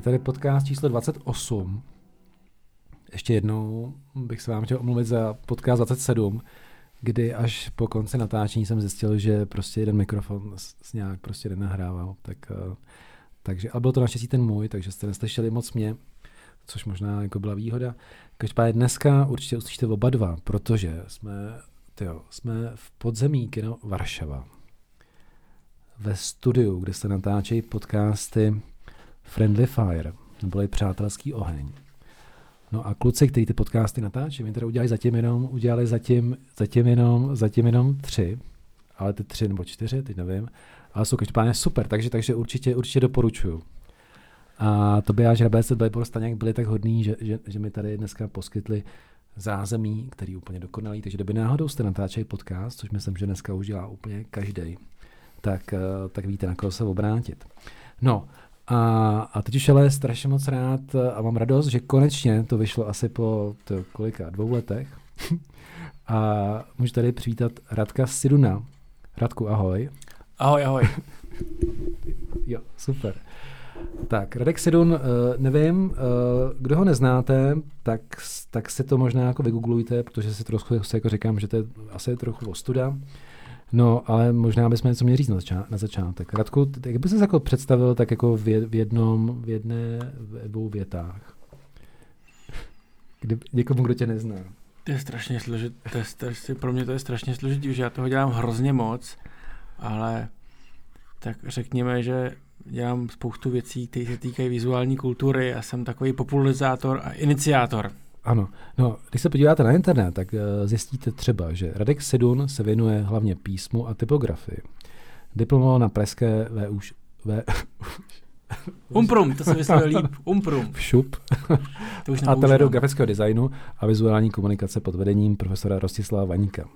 Je tady podcast číslo 28. Ještě jednou bych se vám chtěl omluvit za podcast 27, kdy až po konci natáčení jsem zjistil, že prostě jeden mikrofon s nějak prostě nenahrával. Tak, eh, takže, ale byl to naštěstí ten můj, takže jste neslyšeli moc mě, což možná jako byla výhoda. Každopádně dneska určitě uslyšíte oba dva, protože jsme, tyjo, jsme v podzemí kino Varšava. Ve studiu, kde se natáčejí podcasty Friendly Fire, neboli Přátelský oheň. No a kluci, kteří ty podcasty natáčí, mi teda udělali zatím jenom, udělali zatím, zatím jenom, zatím jenom tři, ale ty tři nebo čtyři, teď nevím, ale jsou každopádně super, takže, takže určitě, určitě doporučuju. A to by já, že Rabec Bejbor Staněk byli tak hodný, že, že, že, mi tady dneska poskytli zázemí, který je úplně dokonalý, takže kdyby náhodou jste natáčeli podcast, což myslím, že dneska už dělá úplně každý, tak, eh, tak víte, na koho se obrátit. No, a, a teď už ale strašně moc rád a mám radost, že konečně to vyšlo asi po to, kolika, dvou letech. a můžu tady přivítat Radka Siduna. Radku, ahoj. Ahoj, ahoj. jo, super. Tak, Radek Sidun, eh, nevím, eh, kdo ho neznáte, tak, tak si to možná jako vygooglujte, protože si trochu jako říkám, že to je asi trochu ostuda. No, ale možná bychom něco měli říct na, začá- na začátek. Radku, jak bys se jako představil tak jako v, v jednom, v jedné, v dvou větách? Kdy, někomu, kdo tě nezná. To je strašně složitý, pro mě to je strašně složitý, že já toho dělám hrozně moc, ale tak řekněme, že dělám spoustu věcí, které se týkají vizuální kultury a jsem takový popularizátor a iniciátor. Ano, no, když se podíváte na internet, tak uh, zjistíte třeba, že Radek Sedun se věnuje hlavně písmu a typografii. Diplomoval na Pražské VUŠ, v, Umprum, to se vyslovuje líp. Umprum. Šup. To už Ateliéru grafického designu a vizuální komunikace pod vedením profesora Rostislava Vaníka.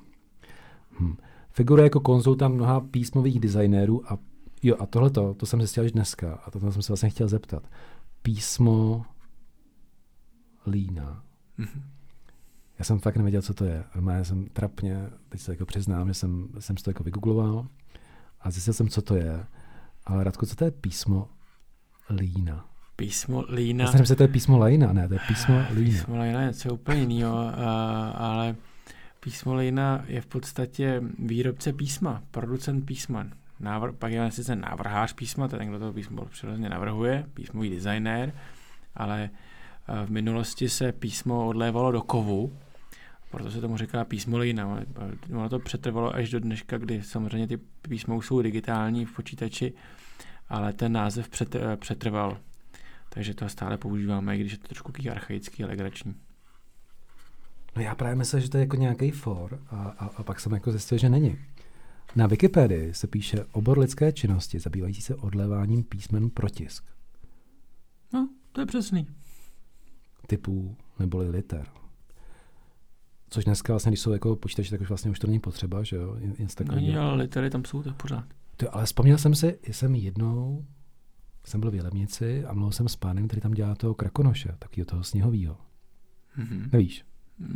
Hm. Figuruje jako konzultant mnoha písmových designérů a jo, a tohleto, to jsem zjistil až dneska a to jsem se vlastně chtěl zeptat. Písmo lína. Mm-hmm. Já jsem fakt nevěděl, co to je. Já jsem trapně, teď se jako přiznám, že jsem, jsem si to jako vygoogloval a zjistil jsem, co to je. Ale Radko, co to je písmo lína? Písmo lína? Já jsem že to je písmo lejna, ne, to je písmo lína. Písmo lína je něco úplně jiného, ale písmo lína je v podstatě výrobce písma, producent písma. Návr, pak je sice návrhář písma, to je ten, kdo to písmo přirozeně navrhuje, písmový designér, ale v minulosti se písmo odlévalo do kovu, proto se tomu říká písmo lína. Ono to přetrvalo až do dneška, kdy samozřejmě ty písma jsou digitální v počítači, ale ten název přetrval. Takže to stále používáme, i když je to trošku archaický a legrační. No já právě myslím, že to je jako nějaký for a, a, a pak jsem jako zjistil, že není. Na Wikipedii se píše obor lidské činnosti zabývající se odléváním písmen pro tisk. No, to je přesný typů neboli liter. Což dneska vlastně, když jsou jako počítače, tak už vlastně už to není potřeba, že jo? Nic Není, ale litery tam jsou tak pořád. To, ale vzpomněl jsem si, jsem jednou, jsem byl v Jelemnici a mluvil jsem s pánem, který tam dělá toho krakonoše, taky toho sněhovýho. Mm-hmm. Nevíš?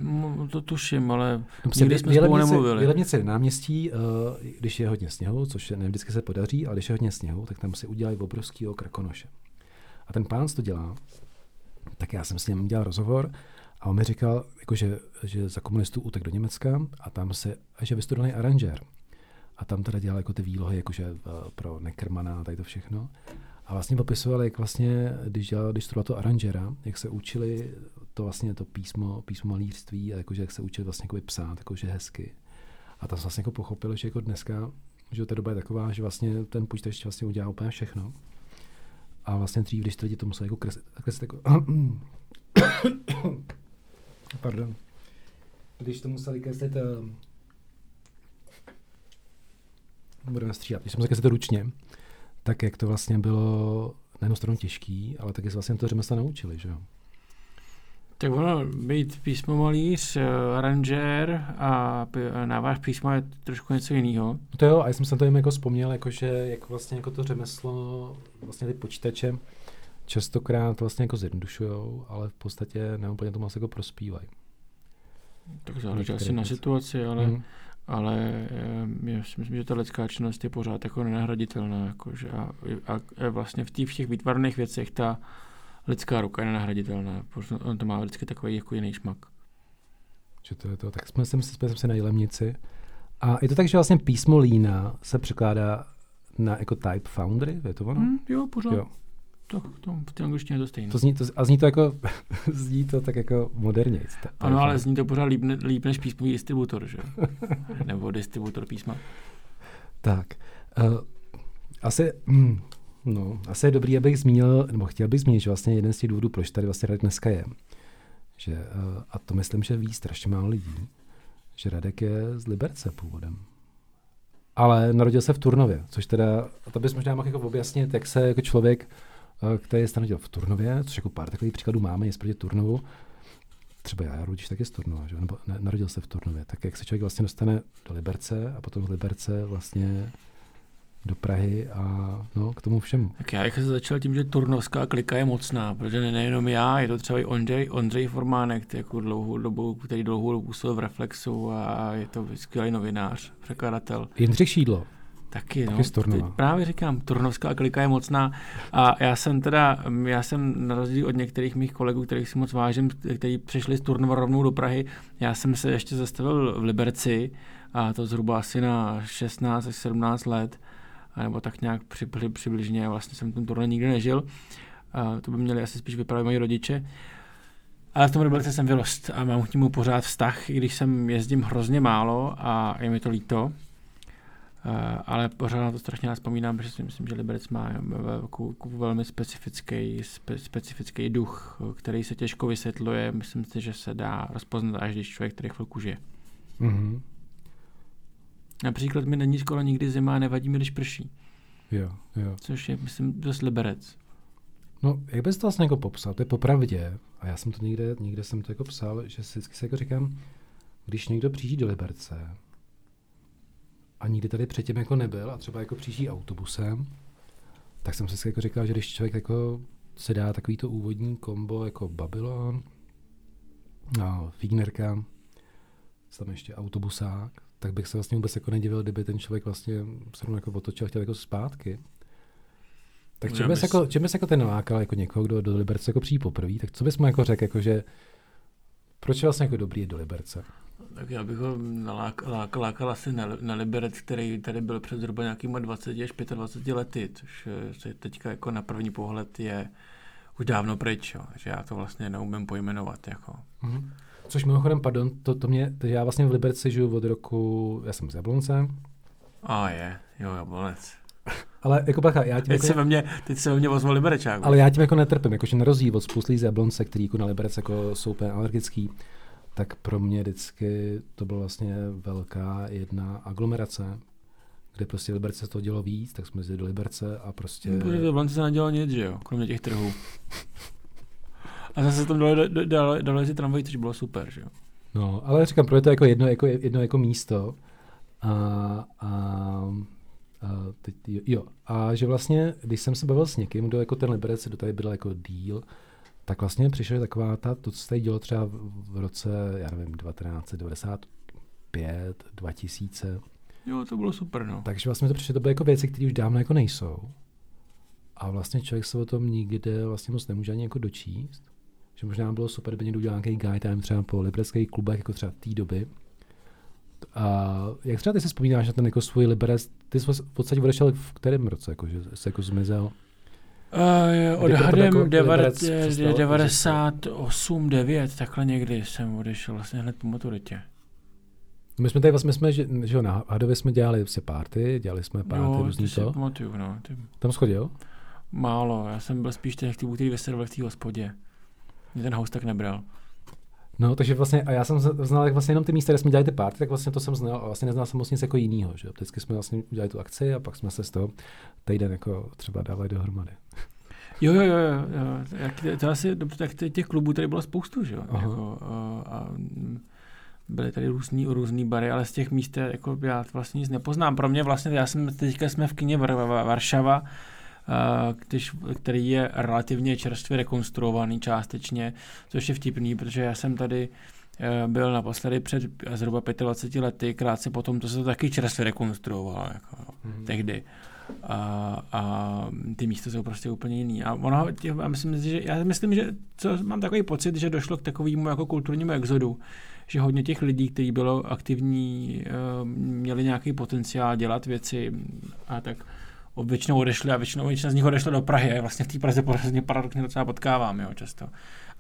No, to tuším, ale no, nikdy jsme spolu nemluvili. V Jelemnici náměstí, uh, když je hodně sněhu, což ne vždycky se podaří, ale když je hodně sněhu, tak tam si udělají obrovského krakonoše. A ten pán to dělá tak já jsem s ním dělal rozhovor a on mi říkal, jako že, že za komunistů utek do Německa a tam se, a že vystudovaný aranžér. A tam teda dělal jako ty výlohy, jakože eh, pro Neckermana a tady to všechno. A vlastně popisoval, jak vlastně, když, dělal, když studoval to aranžera, jak se učili to vlastně to písmo, písmo malířství a jakože jak se učili vlastně jako psát, jakože hezky. A tam vlastně jako pochopil, že jako dneska, že ta doba je taková, že vlastně ten počítač vlastně udělá úplně všechno. A vlastně dřív, když lidi to museli jako kreslit, kreslit jako... Pardon. Když to museli kreslit... Uh, budeme stříhat. Když museli kreslit to ručně, tak jak to vlastně bylo na jednu stranu těžký, ale taky se vlastně to řemeslo naučili, že jo? Tak ono, být písmomalíř, uh, aranžér a náváž písma je trošku něco jiného. No to jo, a já jsem se to jim jako vzpomněl, jako že jak vlastně jako to řemeslo, vlastně ty počítače častokrát vlastně jako zjednodušujou, ale v podstatě neúplně tomu asi jako prospívají. Tak záleží asi na situaci, ale, mm. ale eh, já si myslím, že ta lidská činnost je pořád jako nenahraditelná. Jakože a, a, a vlastně v, těch, v těch výtvarných věcech ta lidská ruka je nenahraditelná. On to má vždycky takový jako jiný šmak. Že to je to. Tak jsme, jsme, jsme se na Jilemnici. A je to tak, že vlastně písmo Lína se překládá na jako Type Foundry, je to ono? Mm, jo, pořád. Jo. To, to, v té angličtině je to stejné. To zní, to, a zní to jako, zní to tak jako moderně. Ano, ale zní to pořád líp, líp než písmový distributor, že? Nebo distributor písma. Tak. Uh, asi, mm, no, asi je dobrý, abych zmínil, nebo chtěl bych zmínit, že vlastně jeden z těch důvodů, proč tady vlastně Radek dneska je, že, uh, a to myslím, že ví strašně málo lidí, že Radek je z Liberce původem. Ale narodil se v Turnově, což teda, a to bys možná mohl jako objasnit, jak se jako člověk Eh, který se narodil v Turnově, což jako pár takových příkladů máme, je proti Turnovu. Třeba já, rodič taky z Turnova, že? nebo ne, narodil se v Turnově. Tak jak se člověk vlastně dostane do Liberce a potom z Liberce vlastně do Prahy a no, k tomu všemu. Tak já se začal tím, že turnovská klika je mocná, protože nejenom já, je to třeba i Ondřej, Ondřej Formánek, jako dlouhou dobu, který dlouhou dobu působil v Reflexu a je to skvělý novinář, překladatel. Jindřich Šídlo. Taky, no. Taky právě říkám, turnovská klika je mocná a já jsem teda, já jsem na rozdíl od některých mých kolegů, kterých si moc vážím, kteří přišli z Turnova rovnou do Prahy, já jsem se ještě zastavil v Liberci a to zhruba asi na 16 až 17 let, nebo tak nějak při, při, přibližně, vlastně jsem ten turné nikdy nežil, a to by měli asi spíš vypravit moji rodiče. Ale v tom Liberci jsem vyrost a mám k němu pořád vztah, i když jsem jezdím hrozně málo a je mi to líto, Eh, ale pořád na to strašně vzpomínám, protože si myslím, že Liberec má velmi specifický, spe, specifický duch, který se těžko vysvětluje. Myslím si, že se dá rozpoznat, až když člověk tady chvilku žije. Mm-hmm. Například mi není skoro nikdy zima a nevadí mi, když prší. Jo, jo. Což je, myslím, dost liberec. No, jak bys to vlastně jako popsal? To je popravdě, a já jsem to někde, někde jsem to jako psal, že si vždycky se jako říkám, když někdo přijde do Liberce, a nikdy tady předtím jako nebyl a třeba jako přijíždí autobusem, tak jsem si jako říkal, že když člověk jako se dá takový to úvodní kombo jako Babylon, a Fignerka, tam ještě autobusák, tak bych se vlastně vůbec jako nedivil, kdyby ten člověk vlastně se jako otočil a chtěl jako zpátky. Tak čím bys, jako, čím bys jako ten nalákal jako někoho, kdo do Liberce jako přijde poprvé, tak co bys mu jako řekl, jako že proč je vlastně jako dobrý do Liberce? Tak já bych ho lákal, lákal, lákal asi na, na Liberec, který tady byl před zhruba nějakýma 20 až 25 lety, což se teďka jako na první pohled je už dávno pryč, jo, že já to vlastně neumím pojmenovat. Jako. Mm-hmm. Což mimochodem, pardon, to, to mě, to já vlastně v Liberci žiju od roku, já jsem z Jablonce. A je, jo, Jablonec. Ale jako bacha, já tím teď, jako, se ve mně, teď se ve mně ozval Liberečák. Ale já tím jako netrpím, jakože na rozdíl od spousty z Jablonce, který jako na Liberec jako jsou úplně alergický, tak pro mě vždycky to byla vlastně velká jedna aglomerace, kde prostě Liberce to dělo víc, tak jsme jezdili do Liberce a prostě... Protože v se nedělo nic, že jo, kromě těch trhů. A zase tam dole, dole, dole ty tramvají, což bylo super, že jo. No, ale říkám, pro je to jako jedno, jako, jedno jako místo. A, a, a teď, jo, a že vlastně, když jsem se bavil s někým, kdo jako ten Liberec, kdo tady byl jako díl, tak vlastně přišla taková ta, to, co se tady dělo třeba v roce, já nevím, 1995, 2000. Jo, to bylo super, no. Takže vlastně to přišlo, to byly jako věci, které už dávno jako nejsou. A vlastně člověk se o tom nikde vlastně moc nemůže ani jako dočíst. Že možná bylo super, kdyby někdo udělal nějaký guide time třeba po libereckých klubech, jako třeba té doby. A jak třeba ty si vzpomínáš na ten jako svůj liberec, ty jsi v podstatě odešel v kterém roce, jako, že jsi jako zmizel? Uh, odhadem jako 98, 9, takhle někdy jsem odešel vlastně hned po maturitě. My jsme tady vlastně, jsme, že, že na Hadově jsme dělali si party, dělali jsme party jo, různý to. pamatuju, no. Ty... Tam schodil? Málo, já jsem byl spíš těch typů, který vysedl v té hospodě. Mě ten host tak nebral. No, takže vlastně, a já jsem znal vlastně jenom ty místa, kde jsme dělali ty party, tak vlastně to jsem znal a vlastně neznal jsem moc nic jako jinýho, že Vždycky jsme vlastně udělali tu akci a pak jsme se z toho týden jako třeba dávali dohromady. Jo, jo, jo, jo. Jak, to asi, tak těch klubů tady bylo spoustu, že jo? Jako, a, a, byly tady různý, různý bary, ale z těch míst jako já vlastně nic nepoznám. Pro mě vlastně, já jsem, teďka jsme v kině Varšava, když, který je relativně čerstvě rekonstruovaný částečně, což je vtipný, protože já jsem tady eh, byl naposledy před zhruba 25 lety, krátce potom, to se to taky čerstvě rekonstruovalo jako, mm-hmm. tehdy. A, a ty místa jsou prostě úplně jiný. A ono, já myslím, že, já myslím, že co, mám takový pocit, že došlo k takovému jako kulturnímu exodu, že hodně těch lidí, kteří bylo aktivní, eh, měli nějaký potenciál dělat věci a tak většinou odešli a většinou většina z nich odešla do Prahy. Vlastně v té Praze paradoxně docela potkávám jo, často.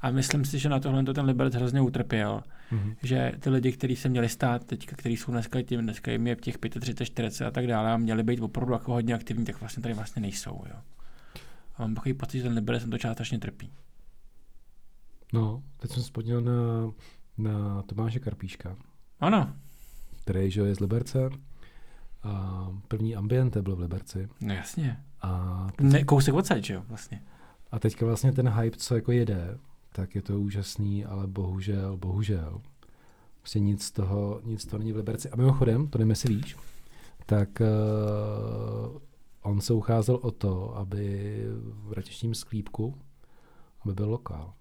A myslím si, že na tohle to ten Liberec hrozně utrpěl. Mm-hmm. Že ty lidi, kteří se měli stát teďka, kteří jsou dneska, tím, dneska jim je těch 35, 40 a tak dále a měli být opravdu jako hodně aktivní, tak vlastně tady vlastně nejsou. Jo. A mám takový pocit, že ten Liberec to částečně trpí. No, teď jsem vzpomněl na, na Tomáše Karpíška. Ano. Který že je z Liberce. A první ambiente byl v Liberci. No jasně. A ne, kousek odsaď, jo, vlastně. A teďka vlastně ten hype, co jako jede, tak je to úžasný, ale bohužel, bohužel, prostě nic z toho, nic z toho není v Liberci. A mimochodem, to nevím, jestli víš, tak uh, on se ucházel o to, aby v Ratišním sklípku, aby byl lokál.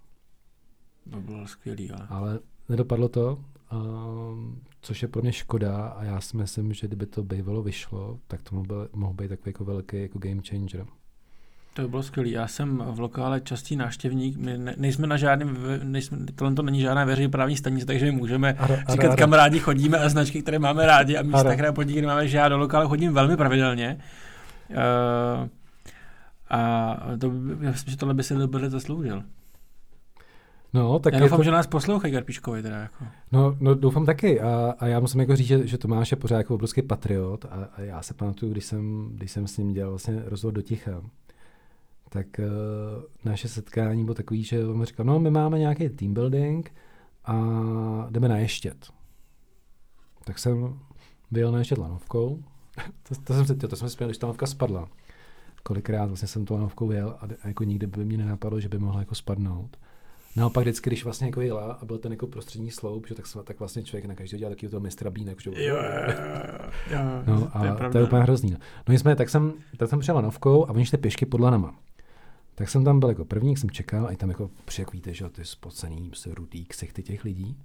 To bylo skvělý, ale... Ale nedopadlo to, um, což je pro mě škoda a já si myslím, že kdyby to bývalo vyšlo, tak to mohl být takový jako velký jako game changer. To by bylo skvělé. Já jsem v lokále častý návštěvník. My ne, nejsme na žádném, nejsme, tohle to není žádná veřejnoprávní stanice, takže my můžeme ara, ara, říkat, ara. kam rádi chodíme a značky, které máme rádi a místa, které podniky máme, že já do lokále chodím velmi pravidelně. Uh, a to, já myslím, že tohle by se dobře zasloužil. No, tak já doufám, to... že nás poslouchají Karpičkovi teda. Jako. No, no, doufám taky a, a, já musím jako říct, že, že Tomáš je pořád jako obrovský patriot a, a já se pamatuju, když jsem, když jsem s ním dělal vlastně rozhovor do ticha, tak uh, naše setkání bylo takový, že on mi říkal, no my máme nějaký team building a jdeme na ještět. Tak jsem byl na ještět lanovkou, to, to, jsem se, to, to jsem si když ta lanovka spadla. Kolikrát vlastně jsem tu lanovkou jel a, a jako nikdy by mě nenapadlo, že by mohla jako spadnout. Naopak vždycky, když vlastně jako jela a byl ten jako prostřední sloup, že tak, tak vlastně člověk na každý dělal takový toho mistra bínek. Že... Jo, jo, jo, no, a to je, to je úplně hrozný. No, no jsme, tak jsem, tak jsem přijel lanovkou a oni šli pěšky pod lanama. Tak jsem tam byl jako první, jsem čekal a i tam jako přijak že ty spocený, se rudý ksichty těch lidí.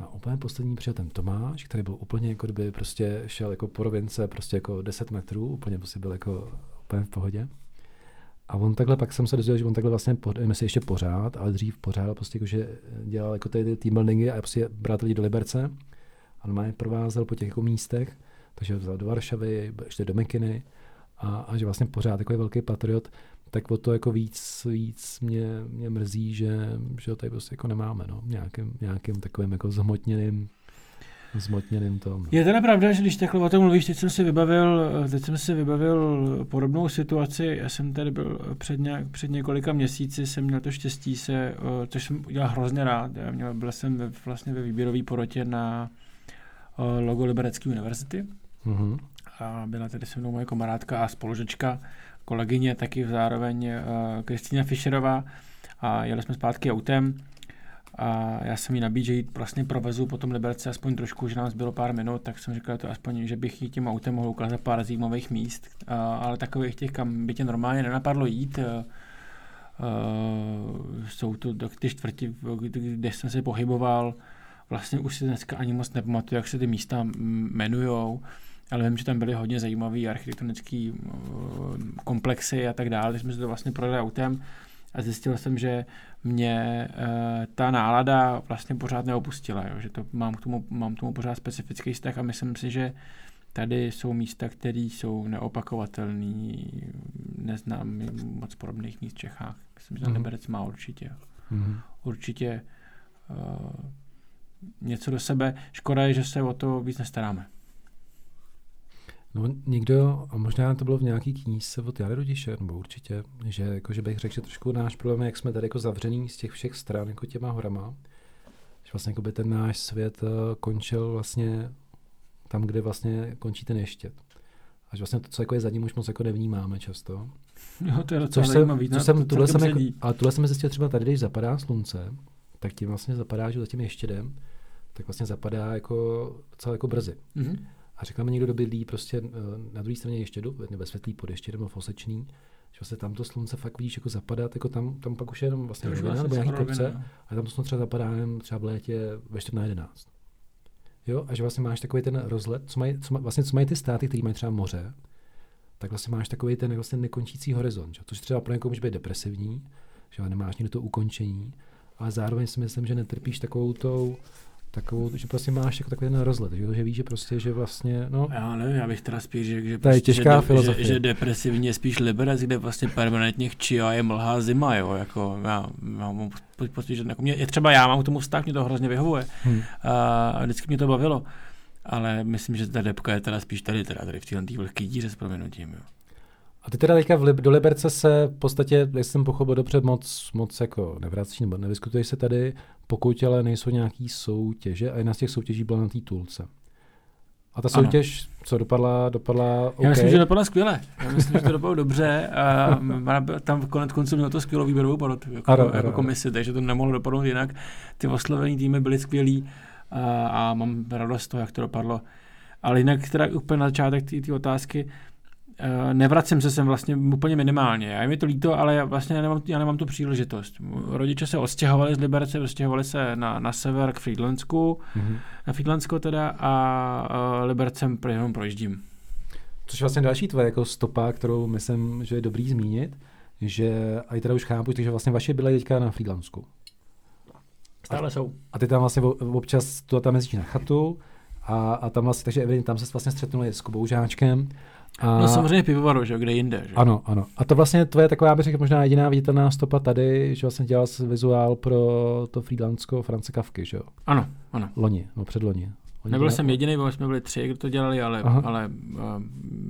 No a úplně poslední přijel ten Tomáš, který byl úplně jako kdyby prostě šel jako po rovince, prostě jako 10 metrů, úplně prostě byl jako úplně v pohodě. A on takhle, pak jsem se dozvěděl, že on takhle vlastně, nevím jestli ještě pořád, ale dřív pořád, prostě jako, že dělal jako ty, team buildingy a prostě bral lidi do Liberce. A má je provázel po těch jako místech, takže vzal do Varšavy, ještě do Mekiny. A, a že vlastně pořád takový velký patriot, tak o to jako víc, víc mě, mě mrzí, že, že ho tady prostě jako nemáme, no, nějakým, nějakým takovým jako zhmotněným zmotněným tom. Je teda pravda, že když takhle o tom mluvíš, teď jsem si vybavil, teď jsem si vybavil podobnou situaci, já jsem tady byl před, nějak, před několika měsíci, jsem měl to štěstí se, což jsem udělal hrozně rád, já měl, byl jsem ve, vlastně ve výběrové porotě na logo Liberecké univerzity. Mm-hmm. a byla tady se mnou moje kamarádka a spolužečka, kolegyně, taky zároveň Kristýna Fischerová. A jeli jsme zpátky autem a já jsem jí nabídl, že jí vlastně provezu po tom Liberci aspoň trošku, že nám zbylo pár minut, tak jsem říkal to aspoň, že bych jí tím autem mohl ukázat pár zajímavých míst, a, ale takových těch, kam by tě normálně nenapadlo jít. A, jsou to ty čtvrti, kde jsem se pohyboval, vlastně už si dneska ani moc nepamatuju, jak se ty místa jmenujou, ale vím, že tam byly hodně zajímavé architektonické komplexy a tak dále, když jsme se to vlastně prodali autem a zjistil jsem, že mě e, ta nálada vlastně pořád neopustila, jo? že to mám k tomu, mám k tomu pořád specifický vztah a myslím si, že tady jsou místa, které jsou neopakovatelné, neznám moc podobných míst v Čechách. Myslím, že mm-hmm. Liberec má určitě. Mm-hmm. Určitě uh, něco do sebe. Škoda je, že se o to víc nestaráme. No někdo, a možná to bylo v nějaký knížce od Jary Rodiše, nebo určitě, že, jako, že bych řekl, že trošku náš problém je, jak jsme tady jako zavřený z těch všech stran, jako těma horama, že vlastně jako by ten náš svět uh, končil vlastně tam, kde vlastně končí ten ještět. Až vlastně to, co jako je za ním, už moc jako nevnímáme často. Jo, to je docela což zajímavý. Jsem, jsem, tuhle jsem jako, ale tuhle jsem zjistil třeba tady, když zapadá slunce, tak tím vlastně zapadá, že za tím ještědem, tak vlastně zapadá jako docela jako brzy. Mm-hmm. A řekl mi někdo, kdo bydlí prostě eh, na druhé straně ještě ve světlý pod ještě nebo v osečný, že vlastně tam to slunce fakt vidíš jako zapadat, jako tam, tam pak už je jenom vlastně rovina, nebo vlastně nějaký skoro kopce, rovina, a tam to slunce třeba zapadá jenom třeba v létě ve 4 na 11. Jo, a že vlastně máš takový ten rozlet, co mají, co, vlastně, co mají ty státy, které mají třeba moře, tak vlastně máš takový ten vlastně nekončící horizont, že? což třeba pro někoho může být depresivní, že nemáš nikdo to ukončení, ale zároveň si myslím, že netrpíš takovou tou, takovou, že prostě máš jako takový ten rozlet, že, že víš, že prostě, že vlastně, no, Já nevím, já bych teda spíš řekl, že, To je prostě, těžká že, filozofie. Že, že, depresivní je spíš liberec, kde vlastně permanentně chčí a je mlhá zima, jo, jako já, já mám po- pocit, že jako mě, je třeba já mám k tomu vztah, mě to hrozně vyhovuje hm. a vždycky mě to bavilo, ale myslím, že ta depka je teda spíš tady, teda tady v téhle vlhký díře s proměnutím, jo. A ty teda teďka v do Liberce se v podstatě, jak jsem pochopil dobře, moc, moc jako nevrací nebo nevyskutuješ se tady, pokud ale nejsou nějaký soutěže a jedna z těch soutěží byla na té tulce. A ta Ano. soutěž, co dopadla, dopadla OK. Já myslím, že dopadla skvěle. Já myslím, že to dopadlo dobře a tam konec konců mělo to skvělou výběrovou porotu jako, Ano, jako ano, ano. komisi, takže to nemohlo dopadnout jinak. Ty oslovení týmy byly skvělý a, a mám radost z toho, jak to dopadlo. Ale jinak teda úplně na začátek té otázky, nevracím se sem vlastně úplně minimálně. Já je mi to líto, ale já vlastně nemám, já nemám tu příležitost. Rodiče se odstěhovali z Liberce, odstěhovali se na, na sever k Friedlandsku, Mhm. na Friedlandsko teda a, a Libercem pro- jenom projíždím. Což je vlastně další tvoje jako stopa, kterou myslím, že je dobrý zmínit, že, a i teda už chápu, takže vlastně vaše byly teďka na Friedlandsku. Stále jsou. A ty tam vlastně občas to tam jezdíš na chatu a, a tam vlastně, takže evidentně tam se vlastně střetnuli s Kubou Žáčkem. A, No samozřejmě pivovaru, že kde jinde, že. Ano, ano. A to vlastně tvoje taková, bych řekl, možná jediná viditelná stopa tady, že vlastně dělal vizuál pro to Friedlandsko France Kavky, že jo? Ano, ano. Loni, no předloni. Loni Nebyl to- jsem jediný, bo jsme byli tři, kdo to dělali, ale, Aha. ale uh,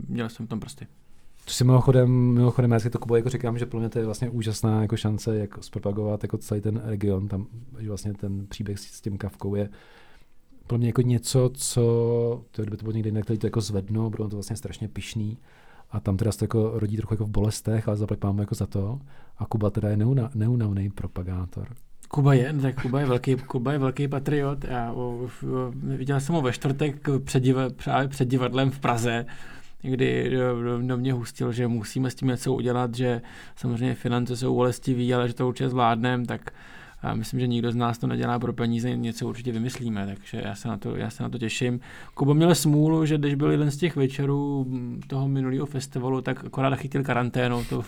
měl jsem v tom prsty. To si mimochodem, mimochodem, já si to Kubo jako říkám, že pro mě to je vlastně úžasná jako šance, jak zpropagovat jako celý ten region, tam, že vlastně ten příběh s, s tím kavkou je pro mě jako něco, co, to, kdyby to bylo někde jinak, to jako zvednou, bylo to vlastně strašně pišný a tam teda se to jako rodí trochu jako v bolestech, ale zaplať máme jako za to a Kuba teda je neuna, neunavný propagátor. Kuba je, tak Kuba je velký, Kuba je velký patriot. Já o, o, viděl jsem ho ve čtvrtek před, právě před divadlem v Praze, kdy do, do, do mě hustil, že musíme s tím něco udělat, že samozřejmě finance jsou bolestivý, ale že to určitě zvládneme, tak já myslím, že nikdo z nás to nedělá pro peníze, něco určitě vymyslíme, takže já se na to, já se na to těším. Kuba měl smůlu, že když byl jeden z těch večerů toho minulého festivalu, tak akorát chytil karanténu, to,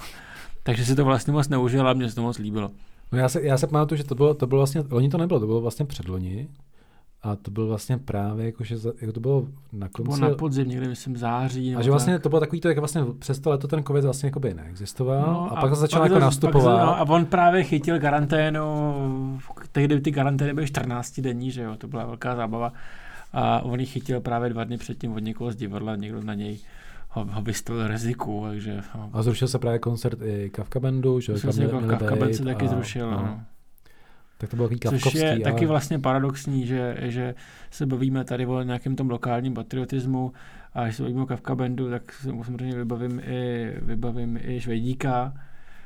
takže si to vlastně moc neužil a mně se to moc líbilo. No já se, já se pamatuju, že to bylo, to bylo vlastně, loni to nebylo, to bylo vlastně předloni. A to bylo vlastně právě, jako, že za, jako to bylo na To bylo konci. na podzim, někdy myslím září. a že vlastně tak. to bylo takový to, jak vlastně přes to leto ten covid vlastně jakoby neexistoval No, a, pak začal pak jako nastupovat. No, a on právě chytil karanténu, tehdy ty karantény byly 14 denní, že jo, to byla velká zábava. A on ji chytil právě dva dny předtím od někoho z divadla, někdo na něj ho, ho vystavil riziku, takže... No, A zrušil se právě koncert i Kafka Bandu, že jo, Myslím jako Band se taky a- zrušil, no. no. Tak to bylo takový Což je ale- taky vlastně paradoxní, že, že se bavíme tady o nějakém tom lokálním patriotismu a když se bavíme o Kafka Bandu, tak samozřejmě vybavím i, vybavím i Švejdíka,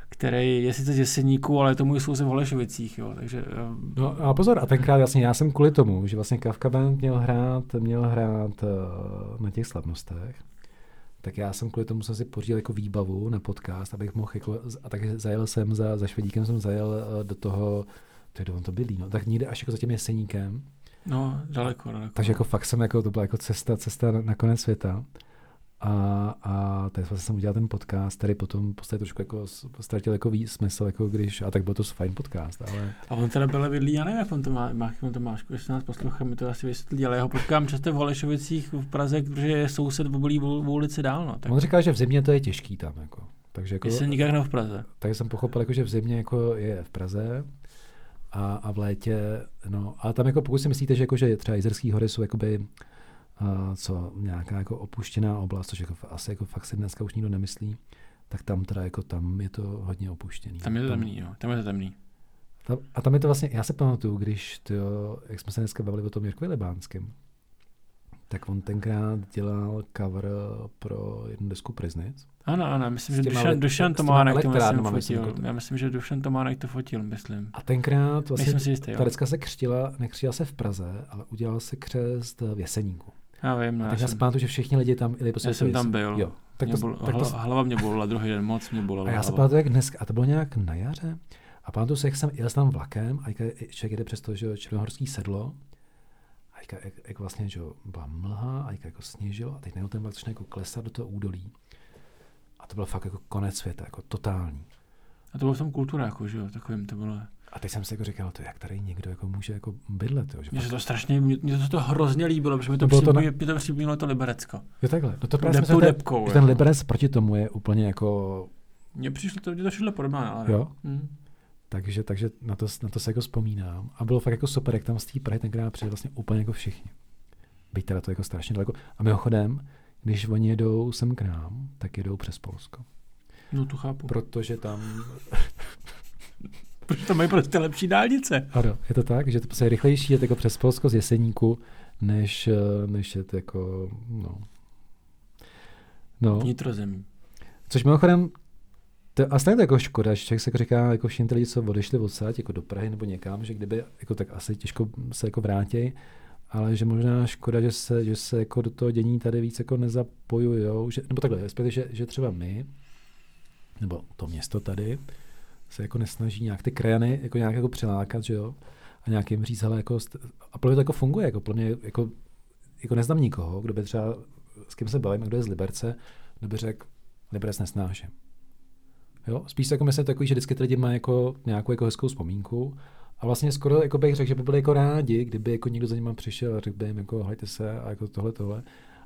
který je sice z Jeseníku, ale tomu jsou se v Holešovicích, jo, takže eh, No a pozor, a tenkrát vlastně já jsem kvůli tomu, že vlastně Kafka Band měl hrát, měl hrát uh, na těch slavnostech, tak já jsem kvůli tomu jsem si pořídil jako výbavu na podcast, abych mohl jako, a tak zajel jsem za, za Švedíkem, jsem zajel uh, do toho, to je, on to bydlí, no, tak někde až jako za tím Jeseníkem, no, daleko, daleko. takže jako fakt jsem jako, to byla jako cesta, cesta na, na konec světa. A, a teď vlastně jsem udělal ten podcast, který potom v podstatě trošku jako ztratil jako ví, smysl, jako když, a tak byl to fajn podcast, ale A on teda byl bydlí, já nevím, jak on to má, má- on to má, když nás poslouchá, mi to asi vysvětlí, ale já ho potkám často v Holešovicích v Praze, protože je soused v oblí v ulici dál, no, tak on říkal, že v zimě to je těžký tam, jako. Takže jako, jestli nikak v Praze. takže jsem pochopil, jako, že v zimě jako je v Praze a, a v létě, no, a tam jako pokud si myslíte, že, jako, že třeba Jizerský hory jsou jakoby, uh, co, nějaká jako opuštěná oblast, což jako, asi jako fakt si dneska už nikdo nemyslí, tak tam teda jako tam je to hodně opuštěný. Tam je to temný, jo, tam je to temný. Tam, a tam je to vlastně, já se pamatuju, když to, jak jsme se dneska bavili o tom Jirkovi Lebánském, tak on tenkrát dělal cover pro jednu desku Priznic. Ano, ano, myslím, že Dušan, Dušan Tománek to myslím elektrárnama, myslím, fotil. jako- Já myslím, že Dušan Tománek to fotil, myslím. A tenkrát vlastně Nejsem si jistý, ta deska se křtila, nekřtila se v Praze, ale udělal se křest v Jeseníku. Já vím, no, A já jsem, pamatuju, že všichni lidi tam jeli prostě já jsem tam byl. Jo. Tak to, bol, tak to, hla, hlava mě bolila, druhý den moc mě bolela a já se pamatuju, jak dneska, a to bylo nějak na jaře, a pamatuju se, jak jsem jel tam vlakem a jak člověk jede přes to, že černohorský sedlo, jak, jak, vlastně, že byla mlha a jak jako sněžilo a teď najednou ten vlak začne jako klesat do toho údolí. A to byl fakt jako konec světa, jako totální. A to bylo v tom kulturáku, že jo, takovým to bylo. A teď jsem si jako říkal, to jak tady někdo jako může jako bydlet, jo, že Mně se to strašně, mně mně to, to hrozně líbilo, protože mi to, Bylo to na- mě to připomínalo to Liberecko. jo takhle, no to právě jsme ten, ten jako. Liberec proti tomu je úplně jako, Mně přišlo to, mně to přišlo podobná nálada. jo, Hm. Takže, takže na, to, na to se jako vzpomínám. A bylo fakt jako super, jak tam z té Prahy tenkrát přijeli vlastně úplně jako všichni. Byť teda to jako strašně daleko. A mimochodem, když oni jedou sem k nám, tak jedou přes Polsko. No to chápu. Protože tam, Protože to mají prostě lepší dálnice. ano, je to tak, že to prostě je rychlejší jet jako přes Polsko z Jeseníku, než, než jet jako, no. No, Vnitrozemí. což mimochodem, to, a stejně to jako škoda, že člověk se jako říká, jako všichni ty lidi, co odešli odsaď, jako do Prahy nebo někam, že kdyby, jako tak asi těžko se jako vrátí, ale že možná škoda, že se, že se jako do toho dění tady víc jako nezapojujou, že, nebo takhle, respektive, že, že třeba my, nebo to město tady, se jako nesnaží nějak ty krajany jako nějak jako přilákat, že jo, a nějak jim říct, hele, jako, a mě to jako funguje, jako mě, jako, jako neznám nikoho, kdo by třeba, s kým se bavím, kdo je z Liberce, kdo by řekl, Liberec nesnáším. Jo? Spíš jako myslím takový, že vždycky ty lidi mají jako nějakou jako hezkou vzpomínku a vlastně skoro jako bych řekl, že by byli jako rádi, kdyby jako někdo za nimi přišel a řekl by jim jako hejte se a jako tohle, tohle.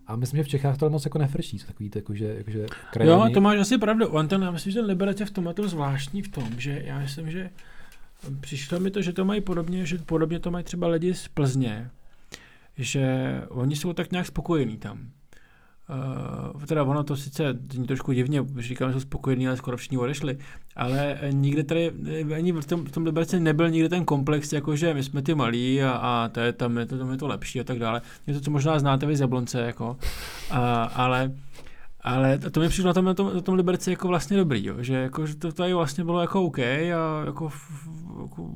A myslím, že v Čechách to moc jako nefrčí, takový jako, že, jako, že Jo, to máš asi pravdu. On ten, já myslím, že ten Liberec je v tomhle to zvláštní v tom, že já myslím, že přišlo mi to, že to mají podobně, že podobně to mají třeba lidi z Plzně, že oni jsou tak nějak spokojení tam. Uh, teda ono to sice zní trošku divně, že říkám, že jsou spokojení, ale skoro všichni odešli, ale nikde tady, ani v tom, v tom Liberci nebyl nikde ten komplex, jako že my jsme ty malí a, a to je, tam, je to, tam je to lepší a tak dále. Je to, co možná znáte vy z Jablonce, jako, a, ale ale to mi přišlo na tom, na tom, na tom Liberci jako vlastně dobrý, jo? že, jako, že to tady vlastně bylo jako OK a jako, jako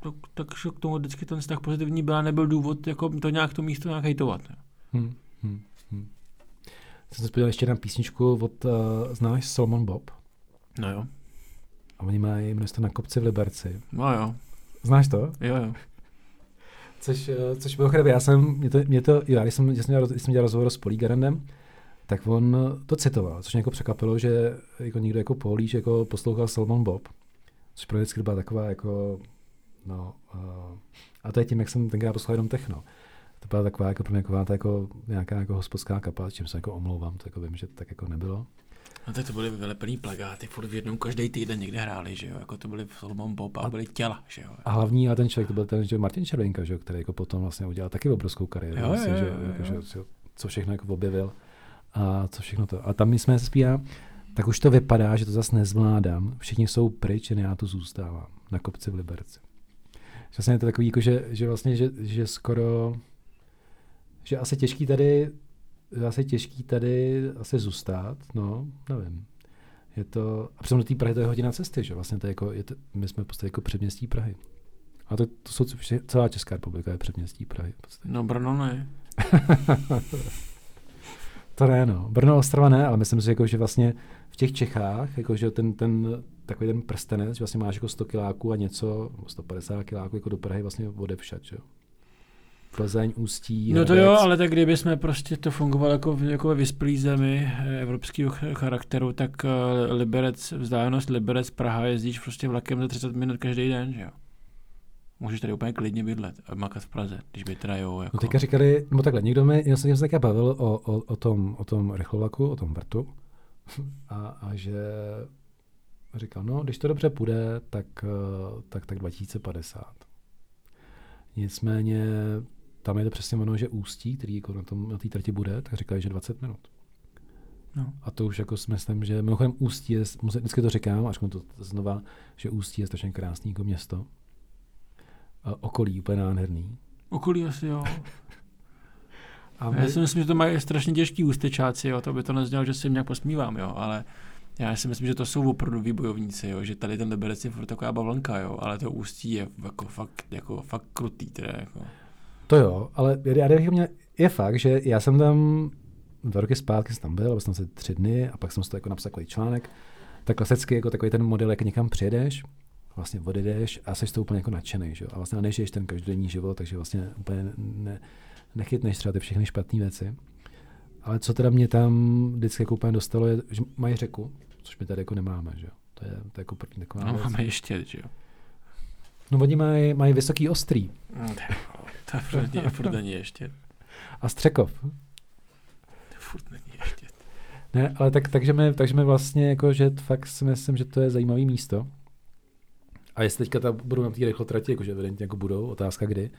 tak, takže k tomu vždycky ten vztah pozitivní byl a nebyl důvod jako to nějak to místo nějak hejtovat. Hmm, hmm. Jsem se ještě na písničku od, uh, znáš Solomon Bob? No jo. A oni mají město na kopci v Liberci. No jo, Znáš to? jo, jo. Což, eh, což bylo chvíli, já jsem, mě to, mě to, jo, já když jsem, když jsem, dělal, když jsem dělal rozhovor s Polígarandem, tak on to citoval, což mě jako překvapilo, že jako někdo jako Políč jako poslouchal Salmon Bob, což pro mě vždycky byla taková jako, no, uh, a to je tím, jak jsem tenkrát poslouchal jenom techno. To byla taková jako pro mě taková ta jako nějaká jako hospodská kapa, s čím se jako omlouvám, to jako vím, že to tak jako nebylo. No tak to byly vylepený plagáty, furt v jednou každý týden někde hráli, že jo, jako to byly Solomon Bob a A- byly těla, že jo. A hlavní a ten člověk to byl ten, že Martin Červenka, že, jo, který jako potom vlastně udělal taky obrovskou kariéru, Jo, vlastně, jo, že, jo, jo, jako, jo. že, co všechno jako objevil a co všechno to. A tam my jsme se zpívá, tak už to vypadá, že to zase nezvládám. Všichni jsou pryč, jen já tu zůstávám na kopci v Liberci. Vlastně je to takový, jako, že, že vlastně, že, že skoro, že asi těžký tady, asi těžký tady asi zůstat, no, nevím. Je to, a přitom do té Prahy to je hodina cesty, že vlastně to je jako, je to, my jsme v podstatě jako předměstí Prahy. A to, to jsou celá Česká republika je předměstí Prahy. podstatě. No Brno ne. To ne, no. Brno, Ostrava ne, ale myslím si, jako, že vlastně v těch Čechách, jako, že ten, ten takový ten prstenec, že vlastně máš jako 100 kiláků a něco, nebo 150 kiláků jako do Prahy vlastně odevšat, že jo. Plzeň, Ústí, No to Hradec. jo, ale tak kdyby jsme prostě to fungovalo jako, jako ve vyspělý zemi eh, evropského ch- charakteru, tak eh, Liberec, vzdálenost Liberec, Praha jezdíš prostě vlakem za 30 minut každý den, že jo? Můžeš tady úplně klidně bydlet a makat v Praze, když by teda jo, jako. No teďka říkali, no takhle, někdo mi, já jsem se taky bavil o, o, o, tom, o tom rychlovlaku, o tom vrtu a, a že říkal, no, když to dobře půjde, tak, eh, tak, tak 2050. Nicméně tam je to přesně ono, že ústí, který jako na, tom, na té trati bude, tak říkali, že 20 minut. No. A to už jako si myslím, že mimochodem Ústí je, vždycky to říkám, až to znova, že Ústí je strašně krásný jako město. A okolí úplně nádherný. Okolí asi jo. A Já si myslím, že to mají strašně těžký ústečáci, jo, to by to neznělo, že si jim nějak posmívám, jo, ale já si myslím, že to jsou opravdu bojovníci, jo, že tady ten Liberec je furt taková bavlnka, jo, ale to ústí je jako fakt, jako fakt krutý, teda, jako. To jo, ale já, kdybych měl je fakt, že já jsem tam dva roky zpátky jsem tam byl, byl jsem se tři dny a pak jsem si to jako napsal takový článek. Tak klasicky jako takový ten model, jak někam přijedeš, vlastně odjedeš a jsi to úplně jako nadšený, že? a vlastně nežiješ ten každodenní život, takže vlastně úplně ne, nechytneš třeba ty všechny špatné věci. Ale co teda mě tam vždycky jako úplně dostalo, je, že mají řeku, což my tady jako nemáme, že To je, to je jako první taková no, máme ještě, že jo. No oni mají, mají vysoký ostrý. To je furt, je, furt není ještě. A Střekov. To furt není ještě. Ne, ale tak, takže, mi, takže mi vlastně jako, že fakt si myslím, že to je zajímavý místo. A jestli teďka ta, budou na té rychlotrati, jakože evidentně jako budou, otázka kdy,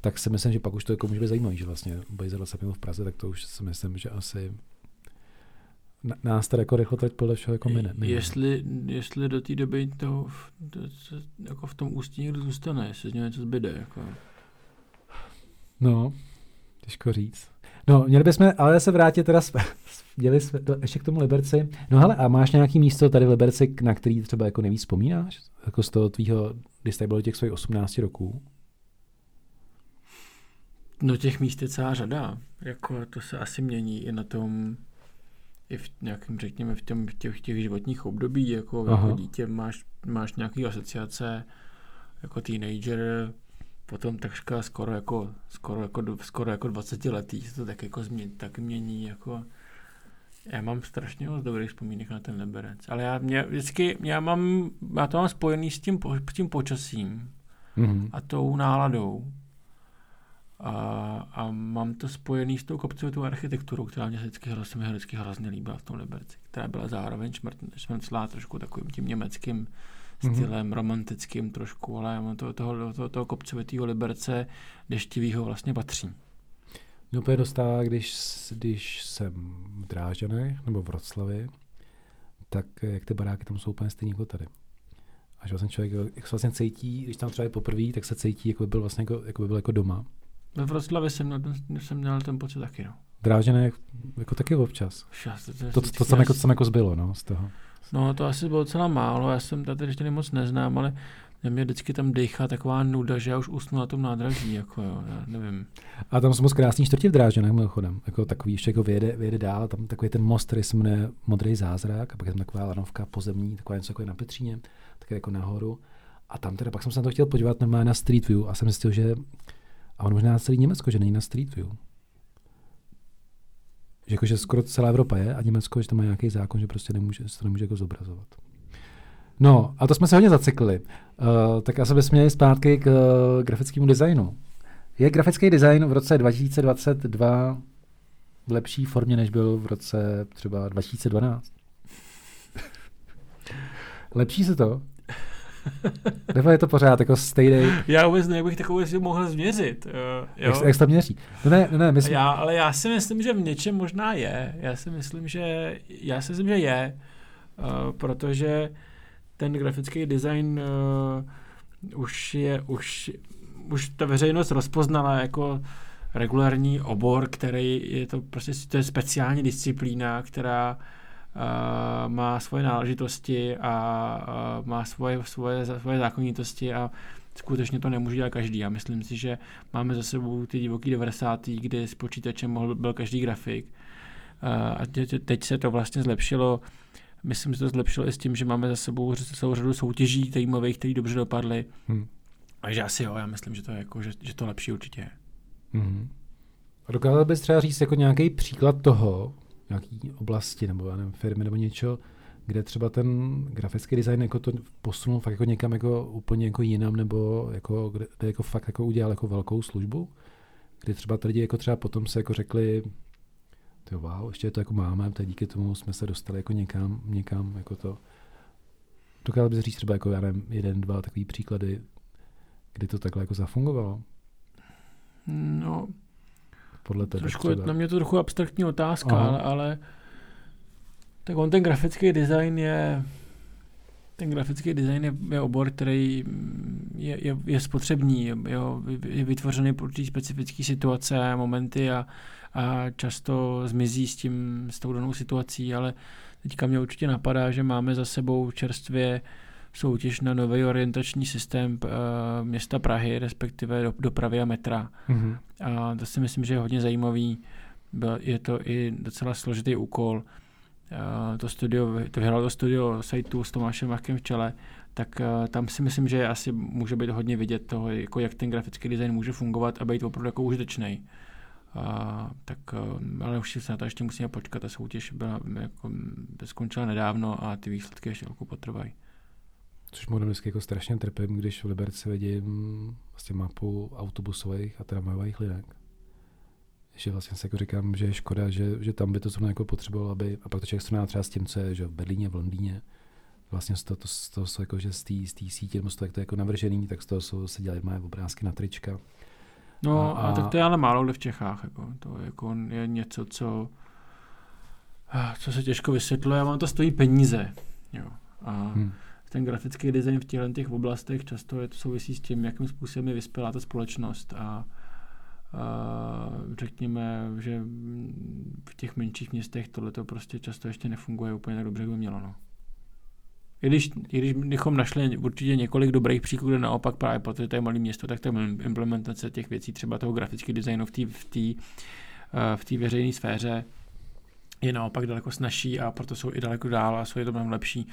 tak si myslím, že pak už to jako může být zajímavý, že vlastně 20 minut v Praze, tak to už si myslím, že asi nás tady jako rychlotrať podle všeho jako mine. Jestli, jestli do té doby to, to, to, jako v tom ústí někdo zůstane, jestli z něho něco zbyde. Jako. No, těžko říct. No, měli bychom ale se vrátit teda, měli jsme to, ještě k tomu Liberci. No hele, a máš nějaký místo tady v Liberci, na který třeba jako nejvíc vzpomínáš? Jako z toho tvýho, když jsi bylo těch svých 18 roků? No těch míst je celá řada. Jako to se asi mění i na tom, i v nějakém, řekněme, v, těm, v těch, těch životních období, jako, jako dítě máš, máš nějaké asociace, jako teenager, potom takřka skoro jako, skoro jako, skoro jako 20 letý se to tak jako změní, tak mění, jako já mám strašně moc dobrých vzpomínek na ten Liberec, ale já mě vždycky, já mám, já to mám spojený s tím, s tím počasím mm-hmm. a tou náladou. A, a mám to spojený s tou kopcovitou architekturou, která mě vždycky, se mi vždycky hrozně líbila v tom Liberci, která byla zároveň šmrt, šmrclá trošku takovým tím německým mm-hmm. stylem, romantickým trošku, ale mám to, toho, toho, toho kopcovitého Liberce deštivého vlastně patří. Mě úplně dostává, když, když jsem v Drážďanech nebo v Vroclavi, tak jak ty baráky tam jsou úplně stejný jako tady. Až vlastně člověk, jak se vlastně cítí, když tam třeba je poprvé, tak se cítí, jako by byl vlastně jako, jako by byl jako doma. Ve Vroclavě jsem měl, jsem měl ten pocit taky, no. Drážené jako taky občas. to, to, to, to, co jako, co jako zbylo, no, z toho. No, to asi bylo docela málo, já jsem tady ještě moc neznám, ale mě vždycky tam dechá taková nuda, že já už usnu na tom nádraží, jako jo, já nevím. A tam jsou moc krásný čtvrtí v Dráženách, mimochodem, jako takový ještě jako vyjede, vyjede dál, tam takový ten most, který se jmenuje Modrý zázrak, a pak je tam taková lanovka pozemní, taková něco jako je na Petříně, tak jako nahoru. A tam teda pak jsem se na to chtěl podívat normálně na Street View a jsem zjistil, že a on možná celý Německo, že není na Street View. Že, jako, že skoro celá Evropa je a Německo, že tam má nějaký zákon, že prostě nemůže, se to nemůže jako zobrazovat. No, a to jsme se hodně zacikli. Uh, tak asi bychom měli zpátky k uh, grafickému designu. Je grafický design v roce 2022 v lepší formě, než byl v roce třeba 2012? Lepší se to? Nebo je to pořád jako stejný? Já vůbec nevím, jak bych takovou si mohl změřit. Uh, jo? Jak, jak se to měří? No ne, no ne, myslím... já, ale já si myslím, že v něčem možná je. Já si myslím, že, já si myslím, že je, uh, protože ten grafický design uh, už je, už, už ta veřejnost rozpoznala jako regulární obor, který je to prostě to je speciální disciplína, která uh, má svoje náležitosti a uh, má svoje, svoje, svoje zákonitosti a skutečně to nemůže dělat každý. Já myslím si, že máme za sebou ty divoký 90. kdy s počítačem mohl, byl každý grafik. Uh, a teď se to vlastně zlepšilo Myslím, že to zlepšilo i s tím, že máme za sebou celou řadu soutěží zajímavých, které dobře dopadly. Hmm. Takže asi jo, já myslím, že to, je jako, že, že to lepší určitě je. Hmm. A dokázal bys třeba říct jako nějaký příklad toho, nějaký oblasti nebo já nevím, firmy nebo něco, kde třeba ten grafický design jako to posunul fakt jako někam jako úplně jako jinam, nebo jako, kde, kde jako fakt jako udělal jako velkou službu, kdy třeba ty lidi jako třeba potom se jako řekli, to wow, ještě to jako máme, tak díky tomu jsme se dostali jako někam, někam jako to. Dokázal bys říct třeba jako, já nevím, jeden, dva takový příklady, kdy to takhle jako zafungovalo? No, podle tebe trošku, třeba. na mě to trochu abstraktní otázka, ale, ale tak on ten grafický design je ten grafický design je, je obor, který je, je, je spotřební, je, je vytvořený pro určitý specifické situace, momenty a, a často zmizí s tím, s tou danou situací, ale teďka mě určitě napadá, že máme za sebou čerstvě soutěž na nový orientační systém uh, města Prahy, respektive do, dopravy a metra. Mm-hmm. A to si myslím, že je hodně zajímavý. Byl, je to i docela složitý úkol. Uh, to studio, to vyhralo to studio Sejtu s Tomášem Machkem v čele, tak uh, tam si myslím, že asi může být hodně vidět toho, jako jak ten grafický design může fungovat a být opravdu jako užitečný. A, tak, ale už se na to ještě musíme počkat. Ta soutěž byla, jako, skončila nedávno a ty výsledky ještě chvilku potrvají. Což možná vždycky jako strašně trpím, když v Liberci vidím vlastně mapu autobusových a tramvajových linek. Že vlastně si jako říkám, že je škoda, že, že tam by to zrovna jako potřeboval, aby, a pak to člověk srovná třeba s tím, co je že v Berlíně, v Londýně, vlastně z toho, to, z toho jsou jako, že z té sítě, z toho, jak to je jako navržený, tak z toho jsou, se dělají moje obrázky na trička. No a, a, tak to je ale málo kde v Čechách. Jako. To jako je něco, co, co se těžko vysvětluje a vám to stojí peníze. Jo. A hmm. Ten grafický design v těchto těch oblastech často je to souvisí s tím, jakým způsobem je vyspělá ta společnost a a řekněme, že v těch menších městech tohle to prostě často ještě nefunguje úplně tak dobře, jak by mělo. No. I když, i když bychom našli určitě několik dobrých příkladů, naopak právě protože to je malé město, tak ta implementace těch věcí, třeba toho grafického designu v té v eh, v veřejné sféře, je naopak daleko snažší a proto jsou i daleko dál a jsou je to mnohem lepší,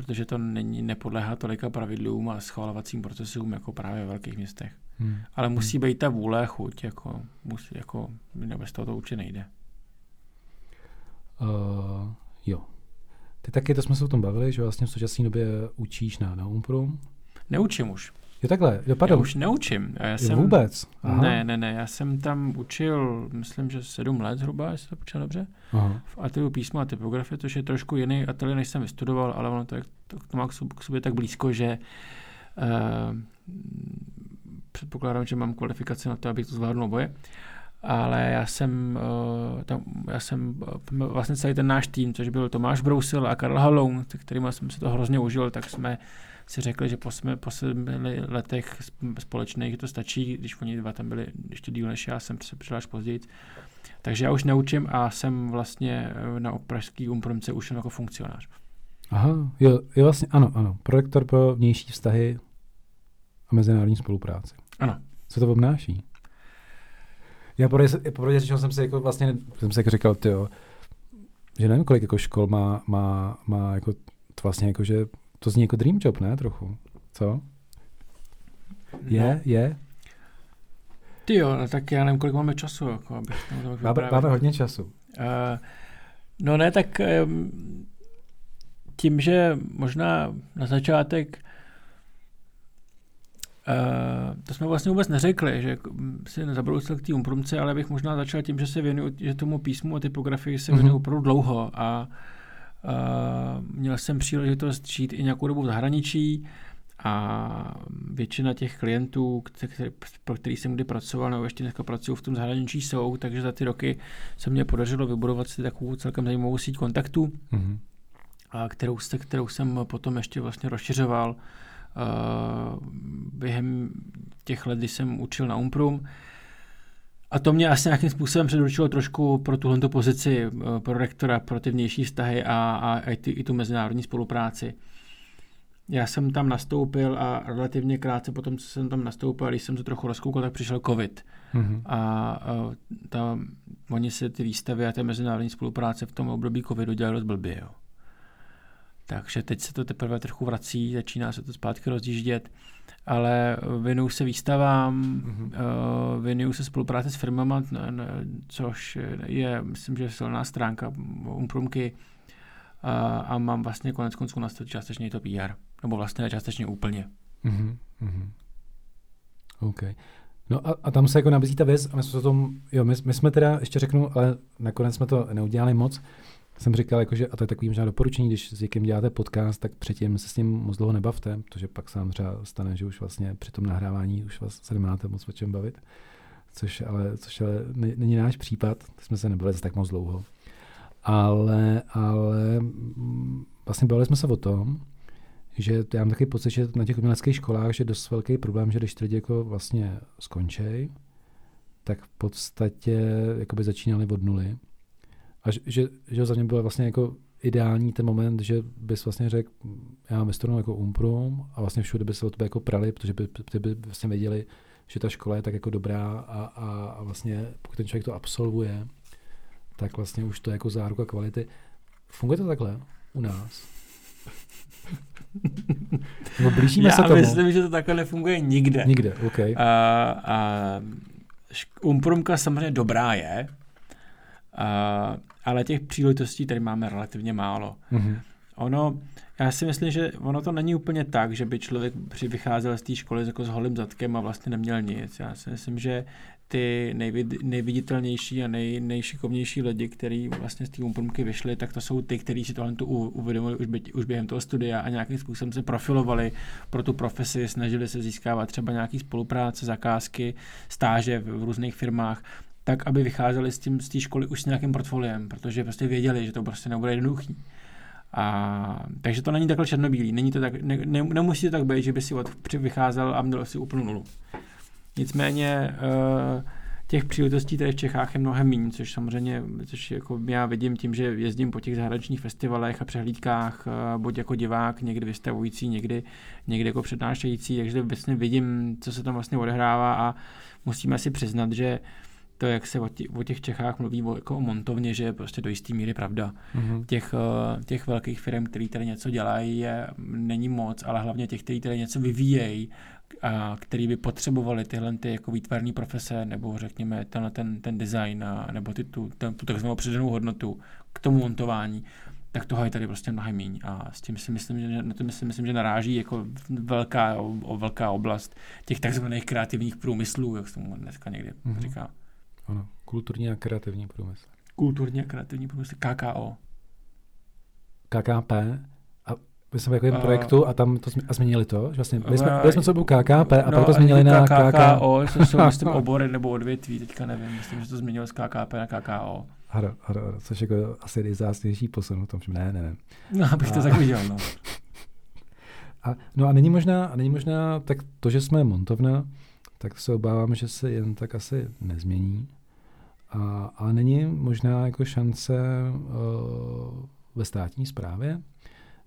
protože to není, nepodléhá tolika pravidlům a schvalovacím procesům jako právě ve velkých městech. Hmm. Ale musí hmm. být ta vůle, chuť, jako, musí, jako bez toho to určitě nejde. Uh, jo, ty taky, to jsme se o tom bavili, že vlastně v současné době učíš na, na Umpru. Neučím už. Jo takhle, jo, pardon. Já už neučím. Já jsem, vůbec? Aha. Ne, ne, ne, já jsem tam učil, myslím, že sedm let zhruba, jestli to počítám dobře, Aha. v ateliéru písma a typografie, což je trošku jiný ateliér, než jsem vystudoval, ale ono to, je, to, to má k sobě, tak blízko, že uh, předpokládám, že mám kvalifikaci na to, abych to zvládnul oboje ale já jsem, uh, tam, já jsem uh, vlastně celý ten náš tým, což byl Tomáš Brousil a Karl Haloun, kterým jsem si to hrozně užil, tak jsme si řekli, že po, jsme, po sedmi letech společných to stačí, když oni dva tam byli ještě díl než já, jsem se přišel až později. Takže já už neučím a jsem vlastně eh, na pražský umpromce už jako funkcionář. Aha, jo, jo, vlastně ano, ano. Projektor pro vnější vztahy a mezinárodní spolupráci. Ano. Co to obnáší? Já popravdě řečeno jsem si jako vlastně, jsem si jako říkal, tyjo, že nevím, kolik jako škol má, má, má jako to vlastně jako, že to zní jako dream job, ne, trochu, co? Je, no. je? Ty jo, no, tak já nevím, kolik máme času, jako, abych máme, máme hodně času. Uh, no ne, tak um, tím, že možná na začátek Uh, to jsme vlastně vůbec neřekli, že si nezabrousil k té umprumce, ale bych možná začal tím, že se věnuju že tomu písmu a typografii se věnuju mm-hmm. opravdu dlouho a uh, měl jsem příležitost žít i nějakou dobu v zahraničí a většina těch klientů, který, pro který jsem kdy pracoval, nebo ještě dneska pracují v tom zahraničí jsou, takže za ty roky se mě podařilo vybudovat si takovou celkem zajímavou síť kontaktů, mm-hmm. a kterou, kterou jsem potom ještě vlastně rozšiřoval během těch let, kdy jsem učil na Umprum. A to mě asi nějakým způsobem předurčilo trošku pro tuhle pozici eh, pro rektora, pro ty vnější vztahy a, a, a ty, i tu mezinárodní spolupráci. Já jsem tam nastoupil a relativně krátce potom, co jsem tam nastoupil, když jsem to trochu rozkoukal, tak přišel covid. Mm-hmm. A, a ta, oni se ty výstavy a té mezinárodní spolupráce v tom období covidu dělali dost blbě. Jo. Takže teď se to teprve trochu vrací, začíná se to zpátky rozdíždět, ale věnuju se výstavám, mm-hmm. věnuju se spolupráci s firmama, což je, myslím, že silná stránka Umprumky a, a mám vlastně konec konců nastavit částečně to PR, nebo vlastně částečně úplně. Mm-hmm. OK. No a, a tam se jako nabízí ta věc a my jsme, tom, jo, my, my jsme teda, ještě řeknu, ale nakonec jsme to neudělali moc, jsem říkal, jakože, a to je takový možná doporučení, když s někým děláte podcast, tak předtím se s ním moc dlouho nebavte, protože pak se vám třeba stane, že už vlastně při tom nahrávání už vás se nemáte moc o čem bavit, což ale, což ale není náš případ, jsme se nebavili tak moc dlouho. Ale, ale mm, vlastně bavili jsme se o tom, že já mám takový pocit, že na těch uměleckých školách že je dost velký problém, že když ty lidi jako vlastně skončí, tak v podstatě začínali od nuly a že, že, že za mě bylo vlastně jako ideální ten moment, že bys vlastně řekl, já mám vystudoval jako umprum a vlastně všude by se o tebe jako prali, protože by, ty by vlastně věděli, že ta škola je tak jako dobrá a, a, a vlastně pokud ten člověk to absolvuje, tak vlastně už to je jako záruka kvality. Funguje to takhle u nás? no blížíme Já se tomu. myslím, že to takhle nefunguje nikde. Nikde, OK. A, a umprumka samozřejmě dobrá je, ale těch příležitostí tady máme relativně málo. Mm-hmm. Ono, já si myslím, že ono to není úplně tak, že by člověk při vycházel z té školy jako s holým zadkem a vlastně neměl nic. Já si myslím, že ty nejvid, nejviditelnější a nej, nejšikovnější lidi, kteří vlastně z té umprumky vyšli, tak to jsou ty, kteří si tohle uvědomili už, by, už během toho studia a nějakým způsobem se profilovali pro tu profesi, snažili se získávat třeba nějaký spolupráce, zakázky, stáže v, v různých firmách tak, aby vycházeli z té školy už s nějakým portfoliem, protože prostě věděli, že to prostě nebude jednoduchý. A, takže to není takhle černobílý. Není to tak, ne, ne, nemusí to tak být, že by si od, vycházel a měl si úplnou nulu. Nicméně uh, těch příležitostí tady v Čechách je mnohem méně, což samozřejmě, což jako já vidím tím, že jezdím po těch zahraničních festivalech a přehlídkách, uh, buď jako divák, někdy vystavující, někdy, někdy jako přednášející, takže vlastně vidím, co se tam vlastně odehrává a musíme si přiznat, že to, jak se o, tě, o těch Čechách mluví o, jako o montovně, že je prostě do jisté míry pravda. Mm-hmm. Těch, uh, těch velkých firm, které tady něco dělají, je, není moc, ale hlavně těch, kteří tady něco vyvíjejí, a který by potřebovali tyhle ty jako výtvarné profese, nebo řekněme tenhle ten, ten design, a, nebo ty, tu, ten, tu takzvanou přidanou hodnotu k tomu montování, tak toho je tady prostě mnohem méně. A s tím si myslím, že na to si myslím, že naráží jako velká, o, velká oblast těch takzvaných kreativních průmyslů, jak se tomu dneska někdy mm-hmm. říká. Ano, kulturní a kreativní průmysl. Kulturní a kreativní průmysl, KKO. KKP a my jsme jako jen projektu a tam to a změnili to, že vlastně byli jsme, byli jsme co KKP a no, pak to změnili na KKO. To jsou myslím obory nebo odvětví, teďka nevím, myslím, že to změnilo z KKP na KKO. Haro, haro, haro, což jako asi nejzásnější posun v tom, že ne, ne, ne. No, abych a... to tak viděl, no. A, no a není možná, a není možná tak to, že jsme montovna, tak se obávám, že se jen tak asi nezmění. A, ale není možná jako šance uh, ve státní správě,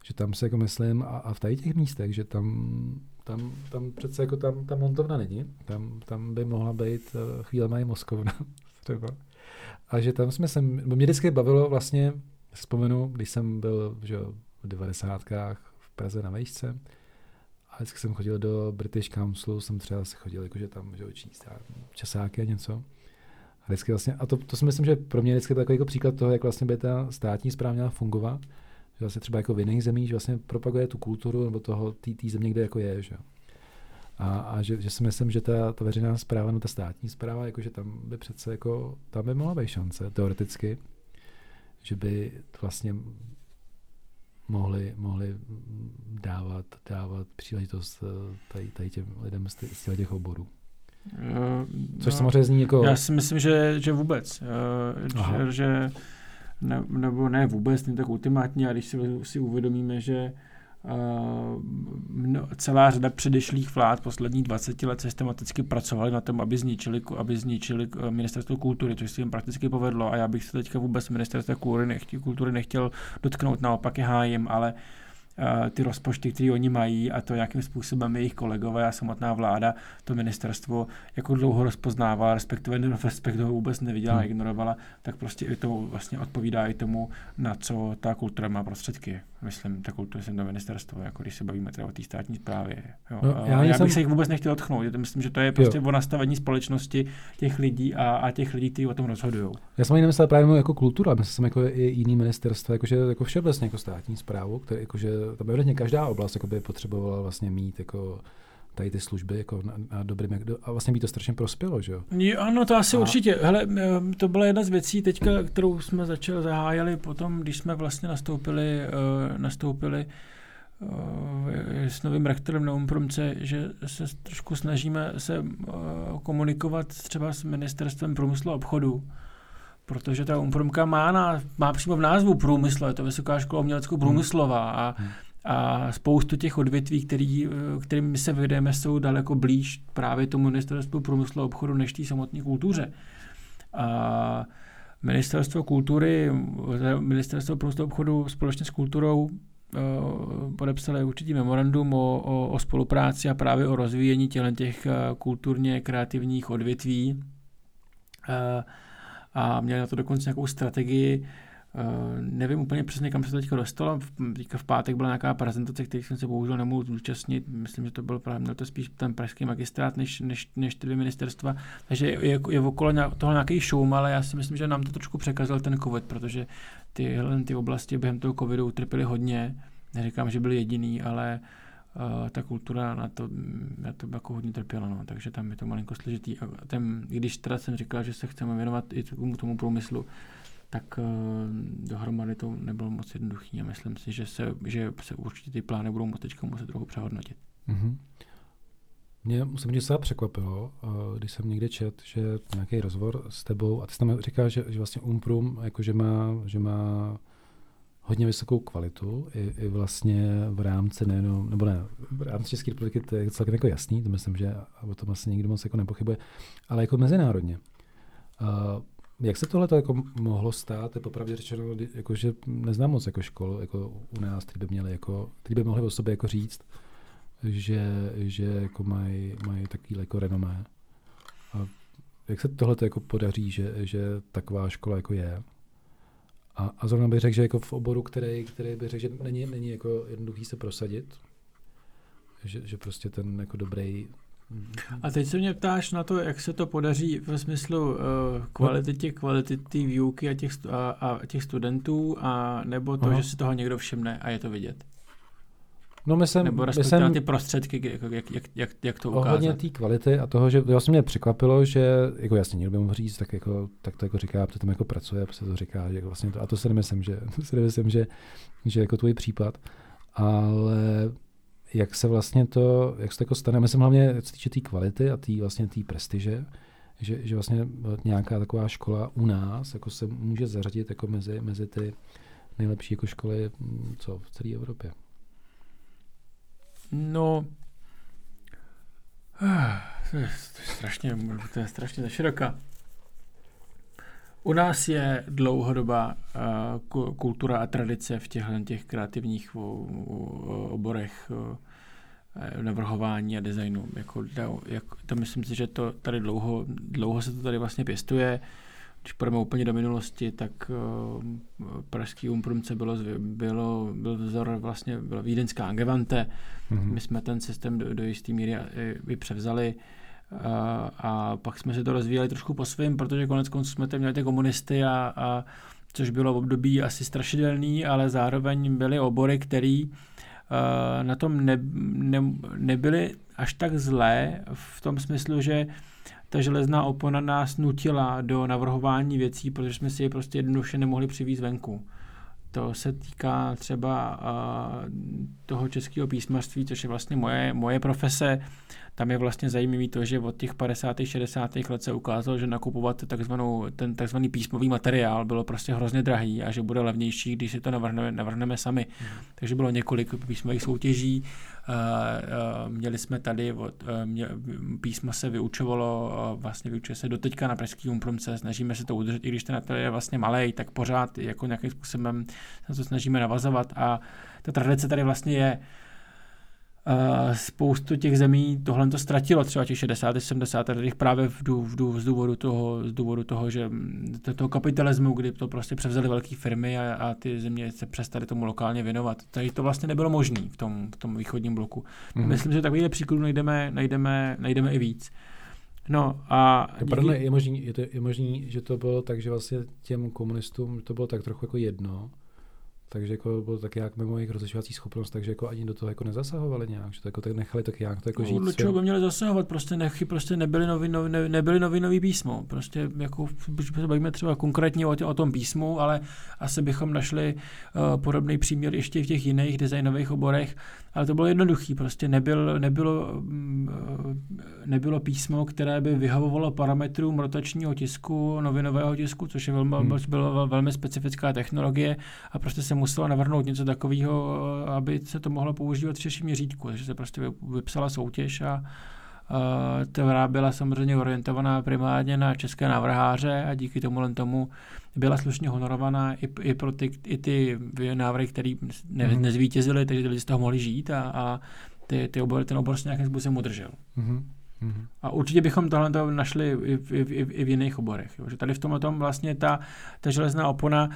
že tam se jako myslím, a, a v tady těch místech, že tam, tam, tam přece jako tam ta montovna není, tam, tam by mohla být uh, chvíle mají moskovna třeba. A že tam jsme se, mě vždycky bavilo vlastně, vzpomenu, když jsem byl že, v devadesátkách v Praze na vejšce, a vždycky jsem chodil do British Council, jsem třeba se chodil jakože tam že, číst časáky a něco. A, vždycky vlastně, a to, to si myslím, že pro mě je vždycky takový jako příklad toho, jak vlastně by ta státní zpráva měla fungovat. Že vlastně třeba jako v jiných zemích, že vlastně propaguje tu kulturu nebo toho té země, kde jako je. Že? A, a že, že, si myslím, že ta, ta veřejná zpráva, no ta státní zpráva, jakože tam by přece jako, tam by mohla být šance, teoreticky, že by vlastně mohli, mohli dávat, dávat příležitost eh, tady, tady těm lidem z těch oborů. Což no, samozřejmě zní jako... Já si myslím, že, že vůbec. Uh, že, že ne, nebo ne vůbec, není tak ultimátní, a když si, si uvědomíme, že uh, celá řada předešlých vlád posledních 20 let systematicky pracovali na tom, aby zničili, aby zničili ministerstvo kultury, což se jim prakticky povedlo a já bych se teďka vůbec ministerstva kultury nechtěl, kultury nechtěl dotknout, naopak je hájím, ale uh, ty rozpočty, které oni mají a to, jakým způsobem jejich kolegové a samotná vláda to ministerstvo jako dlouho rozpoznávala, respektive, respektive vůbec neviděla, hmm. ignorovala, tak prostě i to vlastně odpovídá i tomu, na co ta kultura má prostředky. Myslím, ta kultura jsem to ministerstvo, jako když se bavíme teda o té státní správě. Jo. No, já, já bych jsem... se jich vůbec nechtěl odchnout. Myslím, že to je prostě jo. o nastavení společnosti těch lidí a, a těch lidí, kteří o tom rozhodují. Já jsem ani nemyslel právě jako kultura, myslím jsem jako i jiný ministerstvo, jakože jako všeobecně jako státní zprávu, které jakože tam evidentně každá oblast jako by potřebovala vlastně mít jako tady ty služby jako na, na dobrým, a vlastně by to strašně prospělo, že jo? Ano, to asi a... určitě. Hele, to byla jedna z věcí teďka, kterou jsme začali zahájili potom, když jsme vlastně nastoupili, uh, nastoupili uh, s novým rektorem na Umpromce, že se trošku snažíme se uh, komunikovat třeba s ministerstvem průmyslu a obchodu, protože ta Umpromka má, na, má přímo v názvu průmysl, je to Vysoká škola umělecko-průmyslová a hmm a spoustu těch odvětví, který, kterými se vedeme, jsou daleko blíž právě tomu ministerstvu průmyslu a obchodu než té samotné kultuře. A Ministerstvo kultury, Ministerstvo průmyslu obchodu společně s kulturou podepsali určitý memorandum o, o, o spolupráci a právě o rozvíjení těch kulturně kreativních odvětví a měli na to dokonce nějakou strategii Uh, nevím úplně přesně, kam se to teďka dostalo. Teďka v pátek byla nějaká prezentace, který jsem se bohužel nemohl zúčastnit. Myslím, že to byl právě měl to spíš ten pražský magistrát, než, než, než ty dvě ministerstva. Takže je, je okolo toho nějaký šum, ale já si myslím, že nám to trošku překazil ten covid, protože ty, ty oblasti během toho covidu utrpěly hodně. Neříkám, že byly jediný, ale uh, ta kultura na to, na to jako hodně trpěla, no. takže tam je to malinko složitý. A ten, když teda jsem říkal, že se chceme věnovat i tomu, tomu průmyslu, tak uh, dohromady to nebylo moc jednoduchý a myslím si, že se, že se určitě ty plány budou muset teďka muset trochu přehodnotit. Mm-hmm. Mě musím říct, se překvapilo, uh, když jsem někde čet, že nějaký rozhovor s tebou, a ty jsi tam říkal, že, že vlastně Umprum jakože má, že má hodně vysokou kvalitu, i, i vlastně v rámci nejenom, nebo ne, v rámci České republiky to je celkem jako jasný, to myslím, že o tom asi nikdo moc jako nepochybuje, ale jako mezinárodně. Uh, jak se tohle jako mohlo stát? Je popravdě řečeno, jako, že neznám moc jako škol jako u nás, který by, měli jako, který by mohli o sobě jako říct, že, že jako mají, mají takový jako renomé. A jak se tohle jako podaří, že, že taková škola jako je? A, a zrovna bych řekl, že jako v oboru, který, který bych řekl, že není, není jako jednoduchý se prosadit, že, že prostě ten jako dobrý a teď se mě ptáš na to, jak se to podaří ve smyslu uh, kvality těch kvality té výuky a těch, a, a těch studentů, a nebo to, Aha. že si toho někdo všimne a je to vidět? No myslím, Nebo respektive myslím, ty prostředky, jak, jak, jak, jak, jak to ukázat. Ohledně té kvality a toho, že vlastně mě překvapilo, že jako jasně někdo by mohl říct, tak, jako, tak to jako říká, protože tam jako pracuje, prostě to říká, že vlastně to, a to si nemyslím, že, to si nemyslím, že, že jako tvůj případ, ale jak se vlastně to, jak se to jako stane, myslím hlavně co týče té kvality a té vlastně té prestiže, že, že vlastně nějaká taková škola u nás jako se může zařadit jako mezi, mezi ty nejlepší jako školy mm, co, v celé Evropě. No, to je, to je strašně, to je strašně široká. U nás je dlouhodobá uh, kultura a tradice v těchto těch kreativních oborech uh, navrhování a designu. Jako, jak, to myslím si, že to tady dlouho, dlouho se to tady vlastně pěstuje. Když půjdeme úplně do minulosti, tak uh, pražský umprumce bylo, bylo, byl vzor vlastně, byla vídeňská Angevante. Mm-hmm. My jsme ten systém do, do jisté míry i převzali. A, a pak jsme se to rozvíjeli trošku po svém, protože konec konců jsme tam měli ty komunisty a, a což bylo v období asi strašidelný, ale zároveň byly obory, které uh, na tom ne, ne, nebyly až tak zlé v tom smyslu, že ta železná opona nás nutila do navrhování věcí, protože jsme si je prostě jednoduše nemohli přivést venku. To se týká třeba uh, toho českého písmařství, což je vlastně moje, moje profese. Tam je vlastně zajímavý to, že od těch 50. 60. let se ukázalo, že nakupovat takzvanou, ten takzvaný písmový materiál bylo prostě hrozně drahý a že bude levnější, když si to navrhneme, navrhneme sami. Mm. Takže bylo několik písmových soutěží. Měli jsme tady, od, mě, písmo se vyučovalo, vlastně vyučuje se doteďka na Pražský umprumce, snažíme se to udržet, i když ten je vlastně malý, tak pořád jako nějakým způsobem se to snažíme navazovat a ta tradice tady vlastně je. Uh, spoustu těch zemí tohle to ztratilo, třeba těch 60. 70. letech právě v, dů, v dů, z, důvodu toho, z důvodu toho, že toho kapitalismu, kdy to prostě převzaly velké firmy a, a ty země se přestaly tomu lokálně věnovat. Tady to vlastně nebylo možné v tom, v tom východním bloku. Mm-hmm. Myslím, že takovýhle příkladů najdeme, najdeme, najdeme i víc. No a... Díky... Pardon, je možný, je, to, je možný, že to bylo tak, že vlastně těm komunistům to bylo tak trochu jako jedno, takže jako bylo tak jak mimo jejich rozlišovací schopnost, takže jako ani do toho jako nezasahovali nějak, že to jako tak nechali tak jak to jako žít. No, čeho by měli zasahovat, prostě, nechy, prostě nebyly novi, novi, ne, nebyly novinový písmo, prostě jako se bavíme třeba konkrétně o, tě, o tom písmu, ale asi bychom našli uh, podobný příměr ještě v těch jiných designových oborech, ale to bylo jednoduchý, prostě nebyl, nebylo, mm, nebylo písmo, které by vyhovovalo parametrům rotačního tisku, novinového tisku, což je velmi, hmm. byla velmi specifická technologie a prostě se muselo navrhnout něco takového, aby se to mohlo používat v širším měřítku, takže se prostě vypsala soutěž a, která byla samozřejmě orientovaná primárně na české návrháře a díky tomu tomu byla slušně honorovaná i, i pro ty, i ty návrhy, které ne, mm-hmm. nezvítězily, takže lidi z toho mohli žít a, a ty, ty obor, ten obor se nějakým způsobem udržel. Mm-hmm. A určitě bychom tohle to našli i v, i, i, i v jiných oborech. Jo. Že tady v tomhle tom vlastně ta, ta železná opona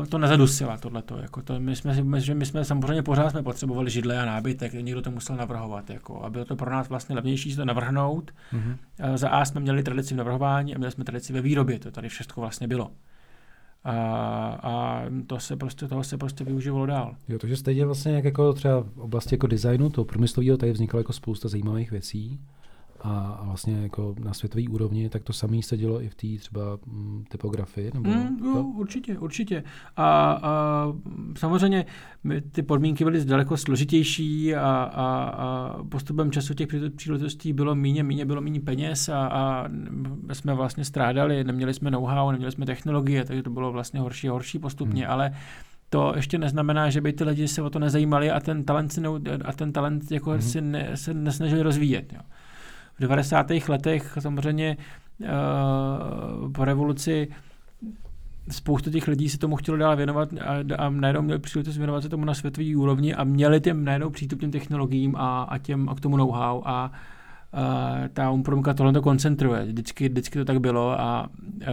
uh, to nezadusila, tohleto. Jako to, my, jsme, my, že my jsme samozřejmě pořád jsme potřebovali židle a nábytek, někdo to musel navrhovat. Jako, a bylo to pro nás vlastně levnější to navrhnout. Mm-hmm. Uh, za A jsme měli tradici v navrhování a měli jsme tradici ve výrobě. To tady všechno vlastně bylo. A, a to se prostě, toho se prostě využívalo dál. Jo, takže stejně vlastně jak jako třeba v oblasti jako designu, toho průmyslového, tady vzniklo jako spousta zajímavých věcí a, vlastně jako na světové úrovni, tak to samé se dělo i v té třeba mm, typografii? Nebo mm, jo, určitě, určitě. A, a samozřejmě ty podmínky byly daleko složitější a, a, a postupem času těch příležitostí bylo méně, méně bylo méně peněz a, a jsme vlastně strádali, neměli jsme know-how, neměli jsme technologie, takže to bylo vlastně horší a horší postupně, hmm. ale to ještě neznamená, že by ty lidi se o to nezajímali a ten talent, si ne, a ten talent jako hmm. si ne, se nesnažili rozvíjet. Jo v 90. letech samozřejmě uh, po revoluci spoustu těch lidí se tomu chtělo dál věnovat a, a najednou měli příležitost věnovat se tomu na světové úrovni a měli těm najednou přístup těm technologiím a, a, těm, a k tomu know-how a Uh, ta umprumka tohle to koncentruje. Vždycky, vždycky to tak bylo a uh,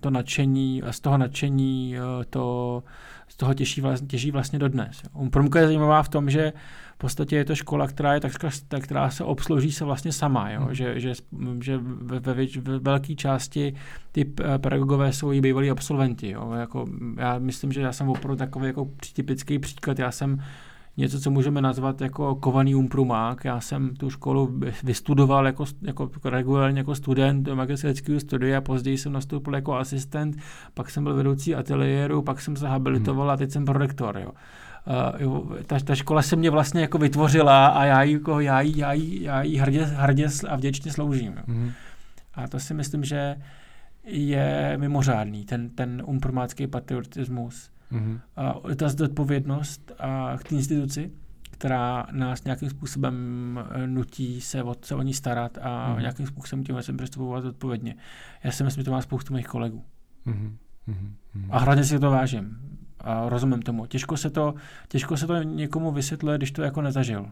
to nadšení, z toho nadšení uh, to, z toho těší vlastně, těší vlastně dodnes. Umprumka je zajímavá v tom, že v podstatě je to škola, která je takřka, která se obslouží se vlastně sama, jo? Hmm. Že, že, že ve, ve, ve velké části ty pedagogové jsou i bývalí absolventi. Jo? Jako, já myslím, že já jsem opravdu takový jako typický příklad. Já jsem něco, co můžeme nazvat jako kovaný umprumák. Já jsem tu školu vystudoval jako, jako regulárně jako student magisterského studia, později jsem nastoupil jako asistent, pak jsem byl vedoucí ateliéru, pak jsem se habilitoval hmm. a teď jsem prorektor. Jo. Uh, ta, ta škola se mě vlastně jako vytvořila a já jí, jako, já jí, já jí, já jí hrdě, hrdě a vděčně sloužím. Jo. Hmm. A to si myslím, že je mimořádný, ten, ten umprmácký patriotismus Mm-hmm. A ta zodpovědnost a k té instituci, která nás nějakým způsobem eh, nutí se, o, se o ní starat a mm-hmm. nějakým způsobem tím jsem přistupovat zodpovědně. Já si myslím, že to má spoustu mých kolegů. Mm-hmm. A hlavně si to vážím. A rozumím tomu. Těžko se to, těžko se to někomu vysvětluje, když to jako nezažil.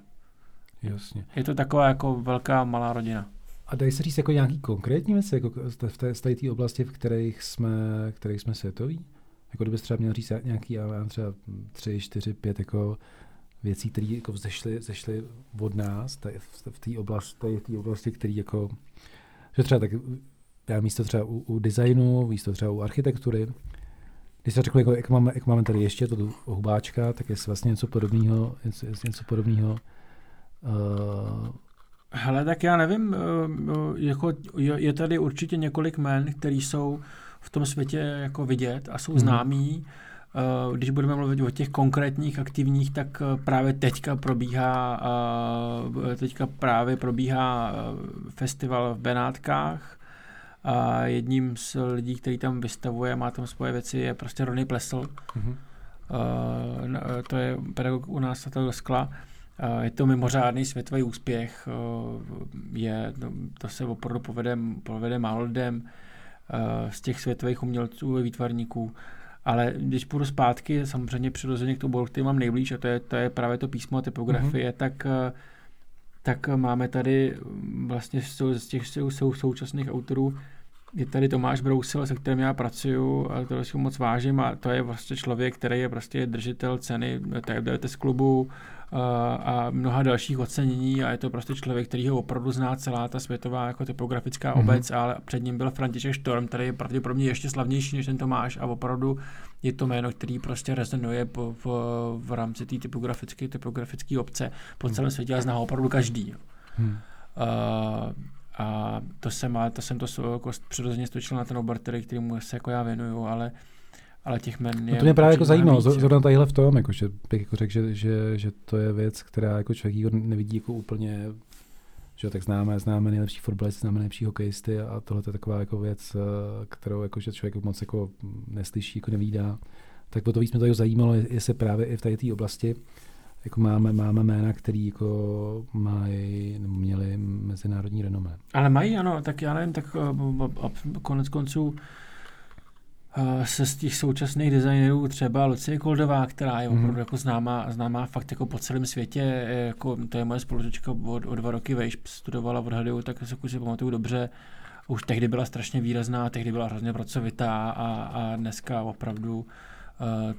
Jasně. Je to taková jako velká malá rodina. A dají se říct jako nějaký konkrétní věci jako v té, v té oblasti, v kterých jsme, kterých jsme světoví? jako kdybys třeba měl říct nějaký, já mám třeba tři, čtyři, pět jako věcí, které jako vzešly, vzešly od nás tady v té oblasti, v té oblasti, který jako, že třeba tak, já místo třeba u, u designu, místo třeba u architektury, když se řekl, jako, jak, máme, jak máme tady ještě to hubáčka, tak je vlastně něco podobného, něco, něco podobného. Uh, Hele, tak já nevím, uh, jako je tady určitě několik men, které jsou v tom světě jako vidět a jsou hmm. známí. Eh, když budeme mluvit o těch konkrétních aktivních, tak eh, právě teďka probíhá, eh, teďka právě probíhá festival v Benátkách. A jedním z lidí, který tam vystavuje, má tam svoje věci, je prostě Ronny Plesl. Mm-hmm. To je pedagog u nás na skla. Je to mimořádný světový úspěch, je, to se opravdu povede, povede málo lidem. Eh, z těch světových umělců a výtvarníků. Ale když půjdu zpátky, samozřejmě přirozeně k tomu který mám nejblíž, a to je, to je právě to písmo a typografie, mm-hmm. tak, eh, tak máme tady vlastně z těch sou, současných autorů je tady Tomáš Brousil, se kterým já pracuju a to si moc vážím a to je vlastně člověk, který je prostě držitel ceny TFDTS klubu, a mnoha dalších ocenění a je to prostě člověk, který ho opravdu zná celá ta světová jako typografická mm-hmm. obec, ale před ním byl František Štorm, který je pravděpodobně ještě slavnější než ten Tomáš a opravdu je to jméno, který prostě rezonuje po, po, v rámci té typografické, typografické obce po celém světě a zná ho opravdu každý. Mm. Uh, a to jsem, to jsem to jako přirozeně stočil na ten obor, který, kterýmu se jako já věnuju, ale ale těch men je no to mě právě jako zajímalo, zrovna tadyhle v tom, jako, že bych jako řekl, že, že, že, to je věc, která jako člověk nevidí jako úplně, že tak známe, známe nejlepší fotbalisty, známe nejlepší hokejisty a tohle je taková jako věc, eh, kterou jako, že člověk moc jako neslyší, jako nevídá. Tak po to víc mě to jako zajímalo, jestli právě i v té oblasti jako máme, máme jména, které jako mají, měli mezinárodní renomé. Ale mají, ano, tak já nevím, tak uh, konec konců se z těch současných designérů třeba Lucie Koldová, která je opravdu mm. jako známá, známá fakt jako po celém světě, jako, to je moje spolužečka od, o dva roky vejš, studovala v odhadu, tak se si pamatuju dobře, už tehdy byla strašně výrazná, tehdy byla hrozně pracovitá a, a dneska opravdu uh,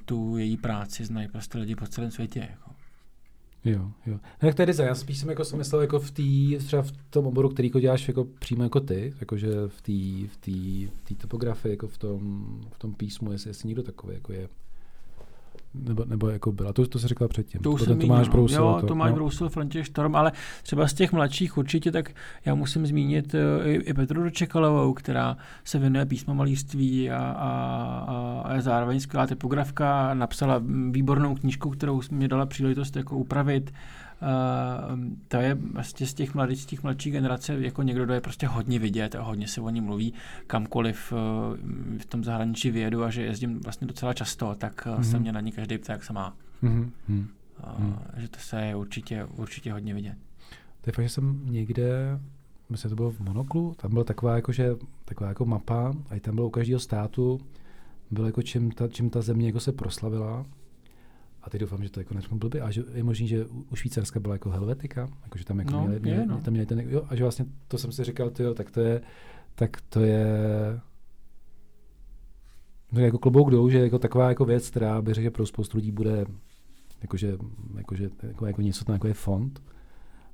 tu její práci znají prostě lidi po celém světě. Jako. Jo, jo. Jak to je design, já spíš jsem jako si myslel jako v tý, třeba v tom oboru, který jako děláš jako přímo jako ty, jakože v té v v topografii, jako v tom, v tom písmu, jestli, jestli někdo takový jako je. Nebo, nebo jako byla, to, to se řekla předtím. To už jsem Tomáš Brousil. Jo, to, Tomáš no. Brousil, František Štorm, ale třeba z těch mladších určitě, tak já musím zmínit eh, i, i Petru Dočekalovou, která se věnuje písmomalíství a, a, a, a je zároveň skvělá typografka, napsala výbornou knížku, kterou mě dala příležitost jako upravit to je vlastně z těch mladých, z těch mladší generace jako někdo, kdo je prostě hodně vidět a hodně se o ní mluví kamkoliv uh, v tom zahraničí vyjedu a že jezdím vlastně docela často, tak mm-hmm. se mě na ní každý ptá, jak se má. Mm-hmm. Uh, že to se je určitě, určitě hodně vidět. To je fakt, že jsem někde, myslím, to bylo v Monoklu, tam byla taková, jakože, taková jako mapa a i tam bylo u každého státu, bylo jako čím ta, čím ta země jako se proslavila a teď doufám, že to jako neřeknu blbě, a že je možný, že u Švýcarska byla jako Helvetika, jako že tam jako no, měli, měli, no. tam měli ten, jo, a že vlastně to jsem si říkal, tyjo, tak to je, tak to je, no jako klobouk dolů, že jako taková jako věc, která by řekl, že pro spoustu lidí bude jakože, jakože, jako, jako něco, jako je fond,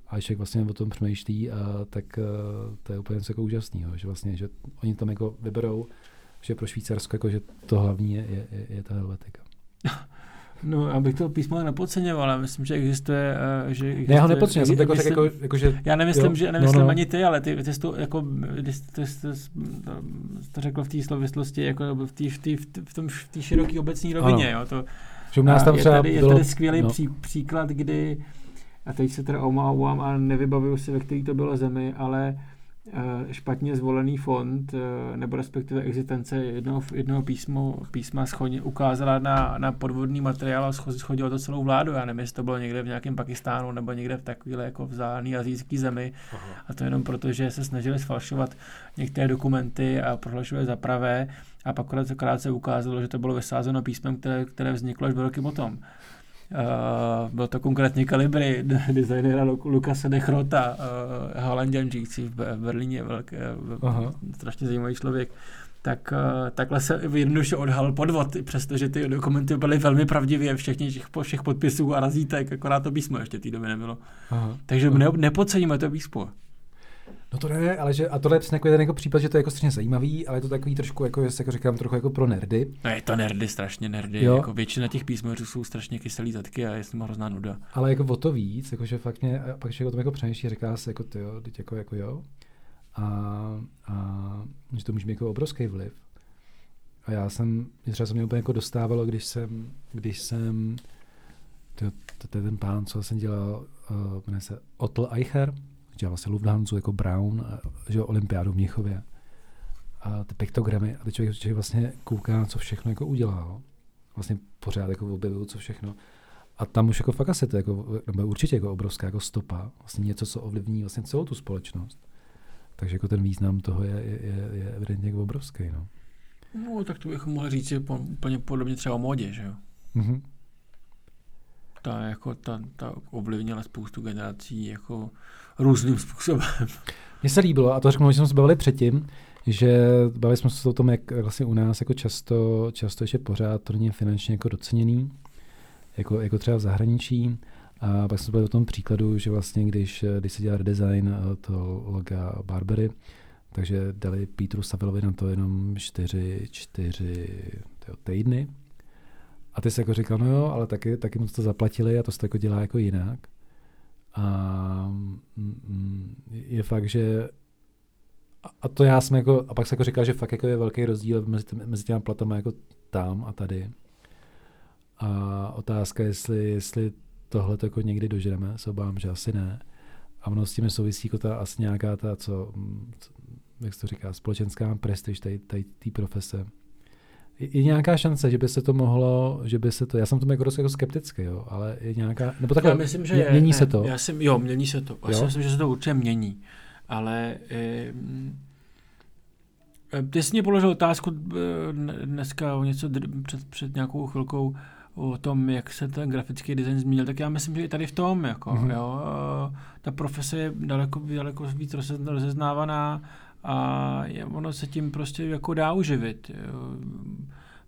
a když vlastně o tom přemýšlí, a, tak a, to je úplně něco jako úžasného, že vlastně, že oni tam jako vyberou, že pro Švýcarsko jako, že to hlavní je, je, je, je ta Helvetika. No, abych to písmo nepodceňoval, ale myslím, že existuje... Uh, že existuje ne, já ho nepodceňuji, jsem to jako, jako, jako, že... Já nemyslím, jo, že, nemyslím no, no. ani ty, ale ty, ty jsi to, jako, ty, ty, ty, to řekl v té slovislosti, jako v té v tý, v tom, v široké obecní rovině, ano. jo, to... Že u nás tam třeba je tady, bylo, je tady skvělý no. pří, příklad, kdy, a teď se teda omlouvám a nevybavuju si, ve který to bylo zemi, ale Eh, špatně zvolený fond, eh, nebo respektive existence jednoho, jednoho písmo, písma schodně, ukázala na, na podvodný materiál a schodilo to celou vládu. Já nevím, jestli to bylo někde v nějakém Pakistánu nebo někde v takovéhle jako vzdálený azijský zemi. Aha. A to jenom proto, že se snažili sfalšovat některé dokumenty a prohlašuje za pravé a pak akorát se ukázalo, že to bylo vysázeno písmem, které, které vzniklo až dva roky potom. Uh, byl to konkrétně kalibry designéra Lukase Dechrota, uh, holanděn žijící v Berlíně, velké, uh, strašně zajímavý člověk. Tak uh, takhle se jednoduše odhalil podvod, přestože ty dokumenty byly velmi pravdivě, všechny těch, všech podpisů a razítek, akorát to písmo ještě té doby nebylo. Aha. Takže ne, nepoceníme to písmo. No to ne, ale že, a tohle je přesně jako jeden jako případ, že to je jako strašně zajímavý, ale je to takový trošku, jako, jako říkám, trochu jako pro nerdy. No je to nerdy, strašně nerdy. Jo. Jako většina těch písmověřů jsou strašně kyselý zadky a je s tím hrozná nuda. Ale jako o to víc, jako, že fakt mě, pak že o tom jako přemýšlí, říká se jako ty jo, teď jako, jako jo. A, a že to může mít jako obrovský vliv. A já jsem, třeba se mě úplně jako dostávalo, když jsem, když jsem, to, to, to je ten pán, co jsem dělal, uh, jmenuje se Otl Eicher, dělal vlastně Lufthansa jako Brown, že jo, olympiádu v Mnichově. A ty piktogramy, a teď člověk, člověk vlastně kouká, co všechno jako udělal. Vlastně pořád jako objevil, co všechno. A tam už jako fakt asi to jako, nebo určitě jako obrovská jako stopa, vlastně něco, co ovlivní vlastně celou tu společnost. Takže jako ten význam toho je, je, je evidentně jako obrovský. No. no, tak to bychom mohli říct že po, úplně podobně třeba o modě, že jo? Mm-hmm. Ta, jako, ta, ta ovlivnila spoustu generací jako různým způsobem. Mně se líbilo, a to řeknu, že jsme se bavili předtím, že bavili jsme se o tom, jak vlastně u nás jako často, často ještě pořád to není finančně jako doceněný, jako, jako třeba v zahraničí. A pak jsme bavili o tom příkladu, že vlastně když, když se dělá redesign eh, to loga Barbery, takže dali Petru Savilovi na to jenom čtyři, čtyři tyjo, týdny. A ty jsi jako říkal, no jo, ale taky, taky mu to zaplatili a to se jako dělá jako jinak. A mm, je fakt, že a to já jsem jako, a pak se jako říkal, že fakt jako je velký rozdíl mezi, mezi těma platama jako tam a tady. A otázka, jestli, jestli tohle jako někdy dožijeme, se obávám, že asi ne. A ono s tím souvisí jako ta asi nějaká ta, co, co jak se to říká, společenská prestiž té profese je nějaká šance, že by se to mohlo, že by se to, já jsem tomu jako dost jako skeptický, jo, ale je nějaká, nebo takhle, já myslím, že je, mění ne, se to. Já si, jo, mění se to. Já si myslím, že se to určitě mění. ale e, ty jsi mě položil otázku dneska o něco před, před nějakou chvilkou o tom, jak se ten grafický design změnil, tak já myslím, že i tady v tom, jako, mm-hmm. jo, ta profese je daleko, daleko víc rozeznávaná a je, ono se tím prostě jako dá uživit.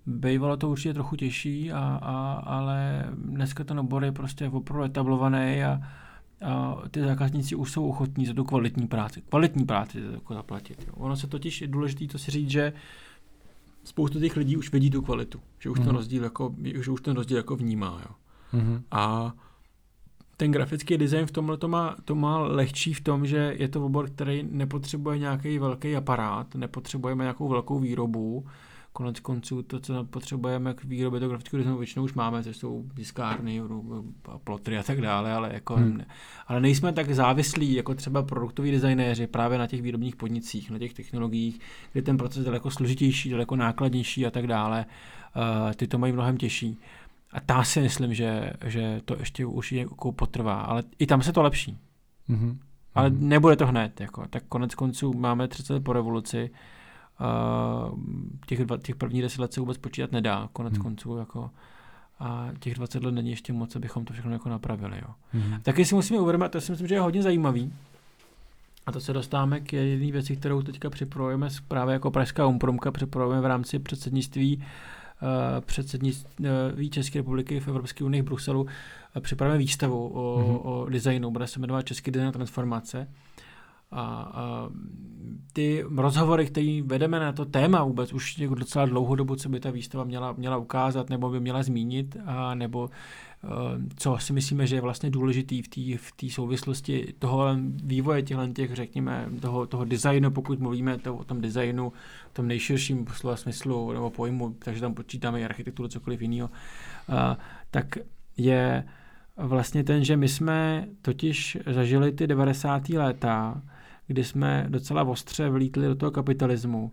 Bejvalo to určitě trochu těžší, a, a, ale dneska ten obor je prostě opravdu etablovaný a, a ty zákazníci už jsou ochotní za tu kvalitní práci. Kvalitní práci jako zaplatit. Jo. Ono se totiž je důležité to si říct, že spoustu těch lidí už vidí tu kvalitu, že už mm. ten mhm. rozdíl jako, že už ten rozdíl jako vnímá. Jo. Mm. A ten grafický design v tomhle to má, to má lehčí v tom, že je to obor, který nepotřebuje nějaký velký aparát, nepotřebujeme nějakou velkou výrobu, konec konců to, co potřebujeme k výrobě toho grafického designu, většinou už máme, což jsou diskárny, plotry a tak dále, ale, jako hmm. ne, ale nejsme tak závislí jako třeba produktoví designéři právě na těch výrobních podnicích, na těch technologiích, kde ten proces je daleko složitější, daleko nákladnější a tak dále. Uh, ty to mají mnohem těžší. A ta si myslím, že, že to ještě už jako potrvá, ale i tam se to lepší. Mm-hmm. Ale nebude to hned. Jako. Tak konec konců máme 30 po revoluci, Uh, těch, dva, těch prvních deset let se vůbec počítat nedá, konec hmm. konců. Jako, a těch 20 let není ještě moc, abychom to všechno jako napravili. Jo. Hmm. Taky si musíme uvědomit, to si myslím, že je hodně zajímavý, a to se dostáváme k jedné věci, kterou teďka připravujeme právě jako Pražská umpromka, připravujeme v rámci předsednictví uh, předsednictví České republiky v Evropské unii v Bruselu. Uh, připravujeme výstavu o, mm-hmm. o designu, bude se jmenovat Český design transformace. A, a ty rozhovory, které vedeme na to téma vůbec už jako docela dlouhou dobu, co by ta výstava měla, měla ukázat nebo by měla zmínit, a nebo uh, co si myslíme, že je vlastně důležitý v té v souvislosti toho vývoje těchto těch, řekněme, toho, toho designu, pokud mluvíme to, o tom designu, v tom nejširším slova smyslu nebo pojmu, takže tam počítáme i architekturu, cokoliv jiného, tak je vlastně ten, že my jsme totiž zažili ty 90. léta, kdy jsme docela ostře vlítli do toho kapitalismu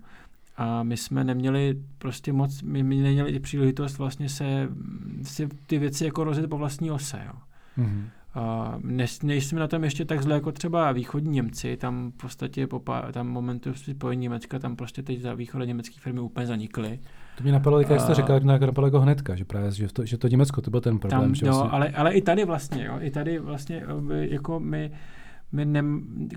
a my jsme neměli prostě moc, my, my neměli příležitost vlastně se, si ty věci jako rozjet po vlastní ose, jo. Mm-hmm. A ne, nejsme na tom ještě tak zle jako třeba východní Němci, tam v podstatě po, tam momentu spojení Německa, tam prostě teď za východní německé firmy úplně zanikly. To mě napadlo, jak jste říkal, napadlo jako hnedka, že právě, že to, že to Německo, to byl ten problém. Tam, že jo, vlastně... ale, ale i tady vlastně, jo, i tady vlastně, jako my, my ne,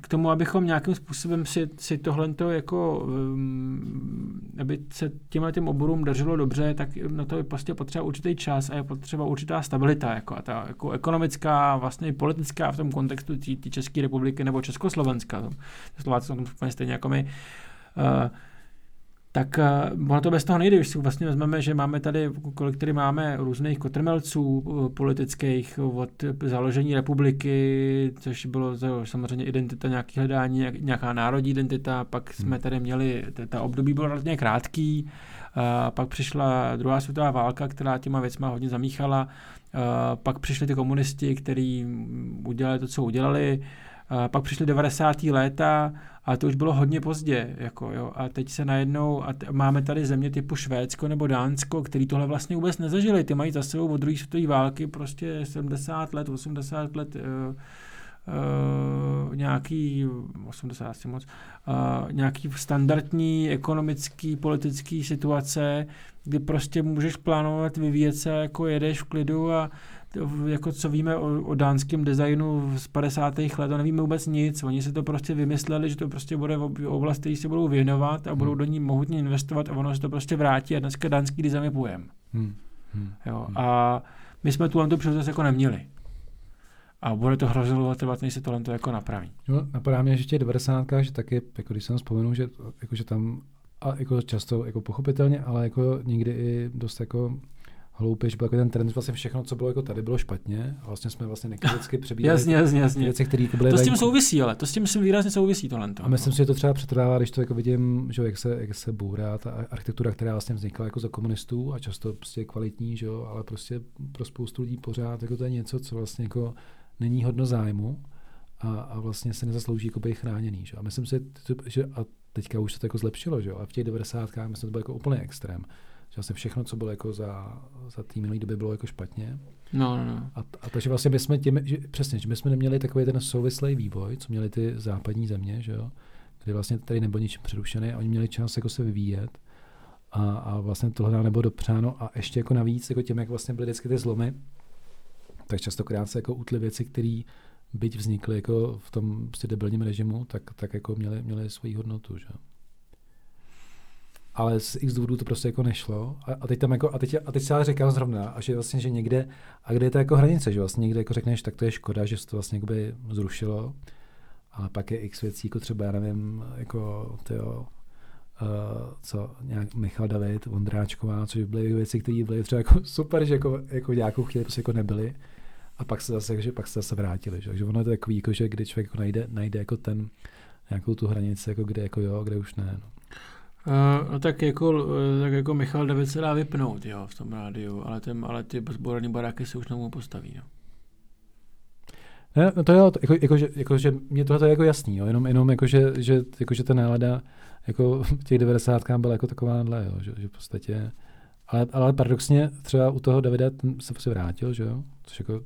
k tomu, abychom nějakým způsobem si, si tohle jako, um, aby se těmhle těm oborům drželo dobře, tak na to je prostě potřeba určitý čas a je potřeba určitá stabilita, jako a ta jako ekonomická, vlastně i politická v tom kontextu té České republiky nebo Československa. Slováci jsou úplně stejně jako my. Uh, tak uh, ono to bez toho nejde, když si vlastně vezmeme, že máme tady, kolik tady máme různých kotrmelců uh, politických od založení republiky, což bylo to, samozřejmě identita, nějaký hledání, nějaká národní identita, pak hmm. jsme tady měli, ta období bylo relativně krátký, uh, pak přišla druhá světová válka, která těma věcma hodně zamíchala, uh, pak přišli ty komunisti, kteří udělali to, co udělali, a pak přišly 90. léta a to už bylo hodně pozdě. Jako, jo, a teď se najednou, a t- máme tady země typu Švédsko nebo Dánsko, který tohle vlastně vůbec nezažili. Ty mají za sebou od druhé světové války prostě 70 let, 80 let uh, Uh, nějaký, 80 asi moc, uh, nějaký standardní ekonomický, politický situace, kdy prostě můžeš plánovat, vyvíjet se, jako jedeš v klidu a jako co víme o, o dánském designu z 50. let, to nevíme vůbec nic. Oni se to prostě vymysleli, že to prostě bude oblast, který se budou věnovat a budou hmm. do ní mohutně investovat a ono se to prostě vrátí a dneska dánský design je pojem. Hmm. Hmm. Jo, hmm. a my jsme tu tu příležitost jako neměli. A bude to hrozně dlouho trvat, než se tohle jako napraví. No, napadá mě, že v těch 90. že taky, jako když jsem vzpomenu, že, jako, že tam a jako často jako pochopitelně, ale jako někdy i dost jako hloupě, že byl jako ten trend, vlastně všechno, co bylo jako tady, bylo špatně a vlastně jsme vlastně nekriticky přebírali jasně, jasně, jasně. věci, které jako byly To s tím souvisí, ale to s tím myslím výrazně souvisí tohle. A myslím si, že to třeba přetrvává, když to jako vidím, že jak se, jak se bourá ta architektura, která vlastně vznikla jako za komunistů a často prostě je kvalitní, že jo, ale prostě pro spoustu lidí pořád jako to je něco, co vlastně jako není hodno zájmu a, a vlastně se nezaslouží jako být chráněný. Že? A myslím si, že a teďka už se to jako zlepšilo, že jo? a v těch 90. myslím, to bylo jako úplný extrém Že vlastně všechno, co bylo jako za, za té minulé doby, bylo jako špatně. No, no, no. A, a takže vlastně my jsme tím, že, přesně, že my jsme neměli takový ten souvislý vývoj, co měli ty západní země, že jo, kdy vlastně tady nebyl ničím přerušený a oni měli čas jako se vyvíjet a, a vlastně tohle nám nebylo dopřáno a ještě jako navíc, jako tím, jak vlastně byly vždycky ty zlomy, tak častokrát se jako utly věci, které byť vznikly jako v tom prostě debilním režimu, tak, tak jako měly, měly svoji hodnotu, že ale z x důvodů to prostě jako nešlo. A, a teď tam jako, a teď, a teď se ale říkal zrovna, a že vlastně, že někde, a kde je to jako hranice, že vlastně někde jako řekneš, tak to je škoda, že se to vlastně jakoby zrušilo, ale pak je x věcí, jako třeba, já nevím, jako tyjo, uh, co nějak Michal David, Vondráčková, což byly věci, které byly třeba jako super, že jako, jako nějakou chvíli prostě jako nebyly a pak se zase, že pak se zase vrátili, že, že ono je to takový, jako, že kdy člověk jako najde, najde jako ten, nějakou tu hranici, jako kde jako jo, kde už ne. No. Uh, no tak jako, tak jako Michal David se dá vypnout jo, v tom rádiu, ale, ten, ale ty zboraný baráky se už nemůžou postaví. No. Ne, no to jo, to, jako, jako, že, jako, že mě tohle je jako jasný, jo, jenom, jenom jako, že, že, jako, že ta nálada jako v těch 90. byla jako takováhle, jo, že, že v podstatě, ale, ale paradoxně třeba u toho Davida ten se, se vrátil, že jo, což jako,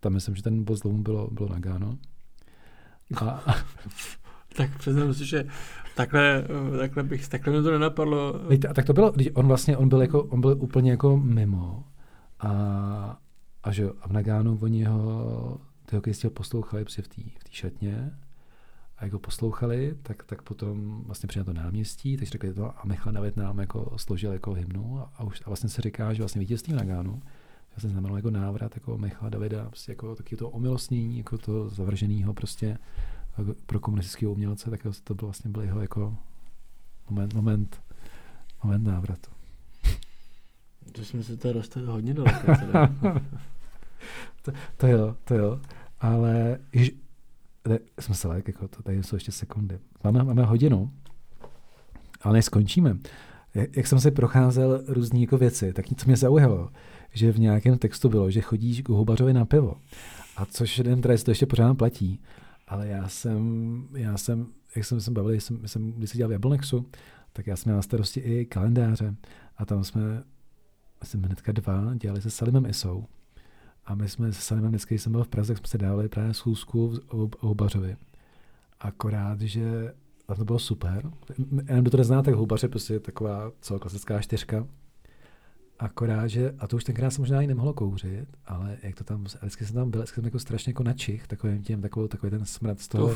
tam myslím, že ten bod zlomu bylo, bylo Nagano. A, tak přiznám si, že takhle, takhle, bych, takhle mě to nenapadlo. A tak to bylo, on vlastně, on byl, jako, on byl úplně jako mimo. A, a že a v Nagánu oni ho, ty hokejisti ho poslouchali prostě v té v šatně a jako poslouchali, tak, tak potom vlastně přijel to náměstí, takže řekli to a Michal David nám jako složil jako hymnu a, a, už, a vlastně se říká, že vlastně vítězství Nagánu vlastně znamenalo jako návrat jako Michala Davida, prostě jako taky to omilostnění, jako to zavrženého prostě pro komunistického umělce, tak to byl vlastně byl jeho jako moment, moment, moment návratu. To jsme se to dostali hodně daleko. to, to jo, to jo. Ale již, ne, jsme se lek, jako to, tady jsou ještě sekundy. Máme, máme hodinu, ale než skončíme. Jak, jak jsem si procházel různé jako věci, tak něco mě zaujalo, že v nějakém textu bylo, že chodíš k hubařovi na pivo. A což jeden trest to ještě pořád platí. Ale já jsem, já jsem, jak jsem se bavil, jsem, jsem, když jsem dělal v Jablonexu, tak já jsem měl na starosti i kalendáře. A tam jsme, jsem hnedka dva, dělali se Salimem Isou. A my jsme se Salimem, vždycky, když jsem byl v Praze, jsme se dávali právě schůzku o Houbařovi. Akorát, že to bylo super. Jenom kdo to nezná, tak Houbař je prostě taková co, klasická čtyřka Akorát, že, a to už tenkrát se možná i nemohlo kouřit, ale jak to tam, vždycky jsem tam byl, vždycky jsem jako strašně jako načich, takovým tím, takovou, takový ten smrad z toho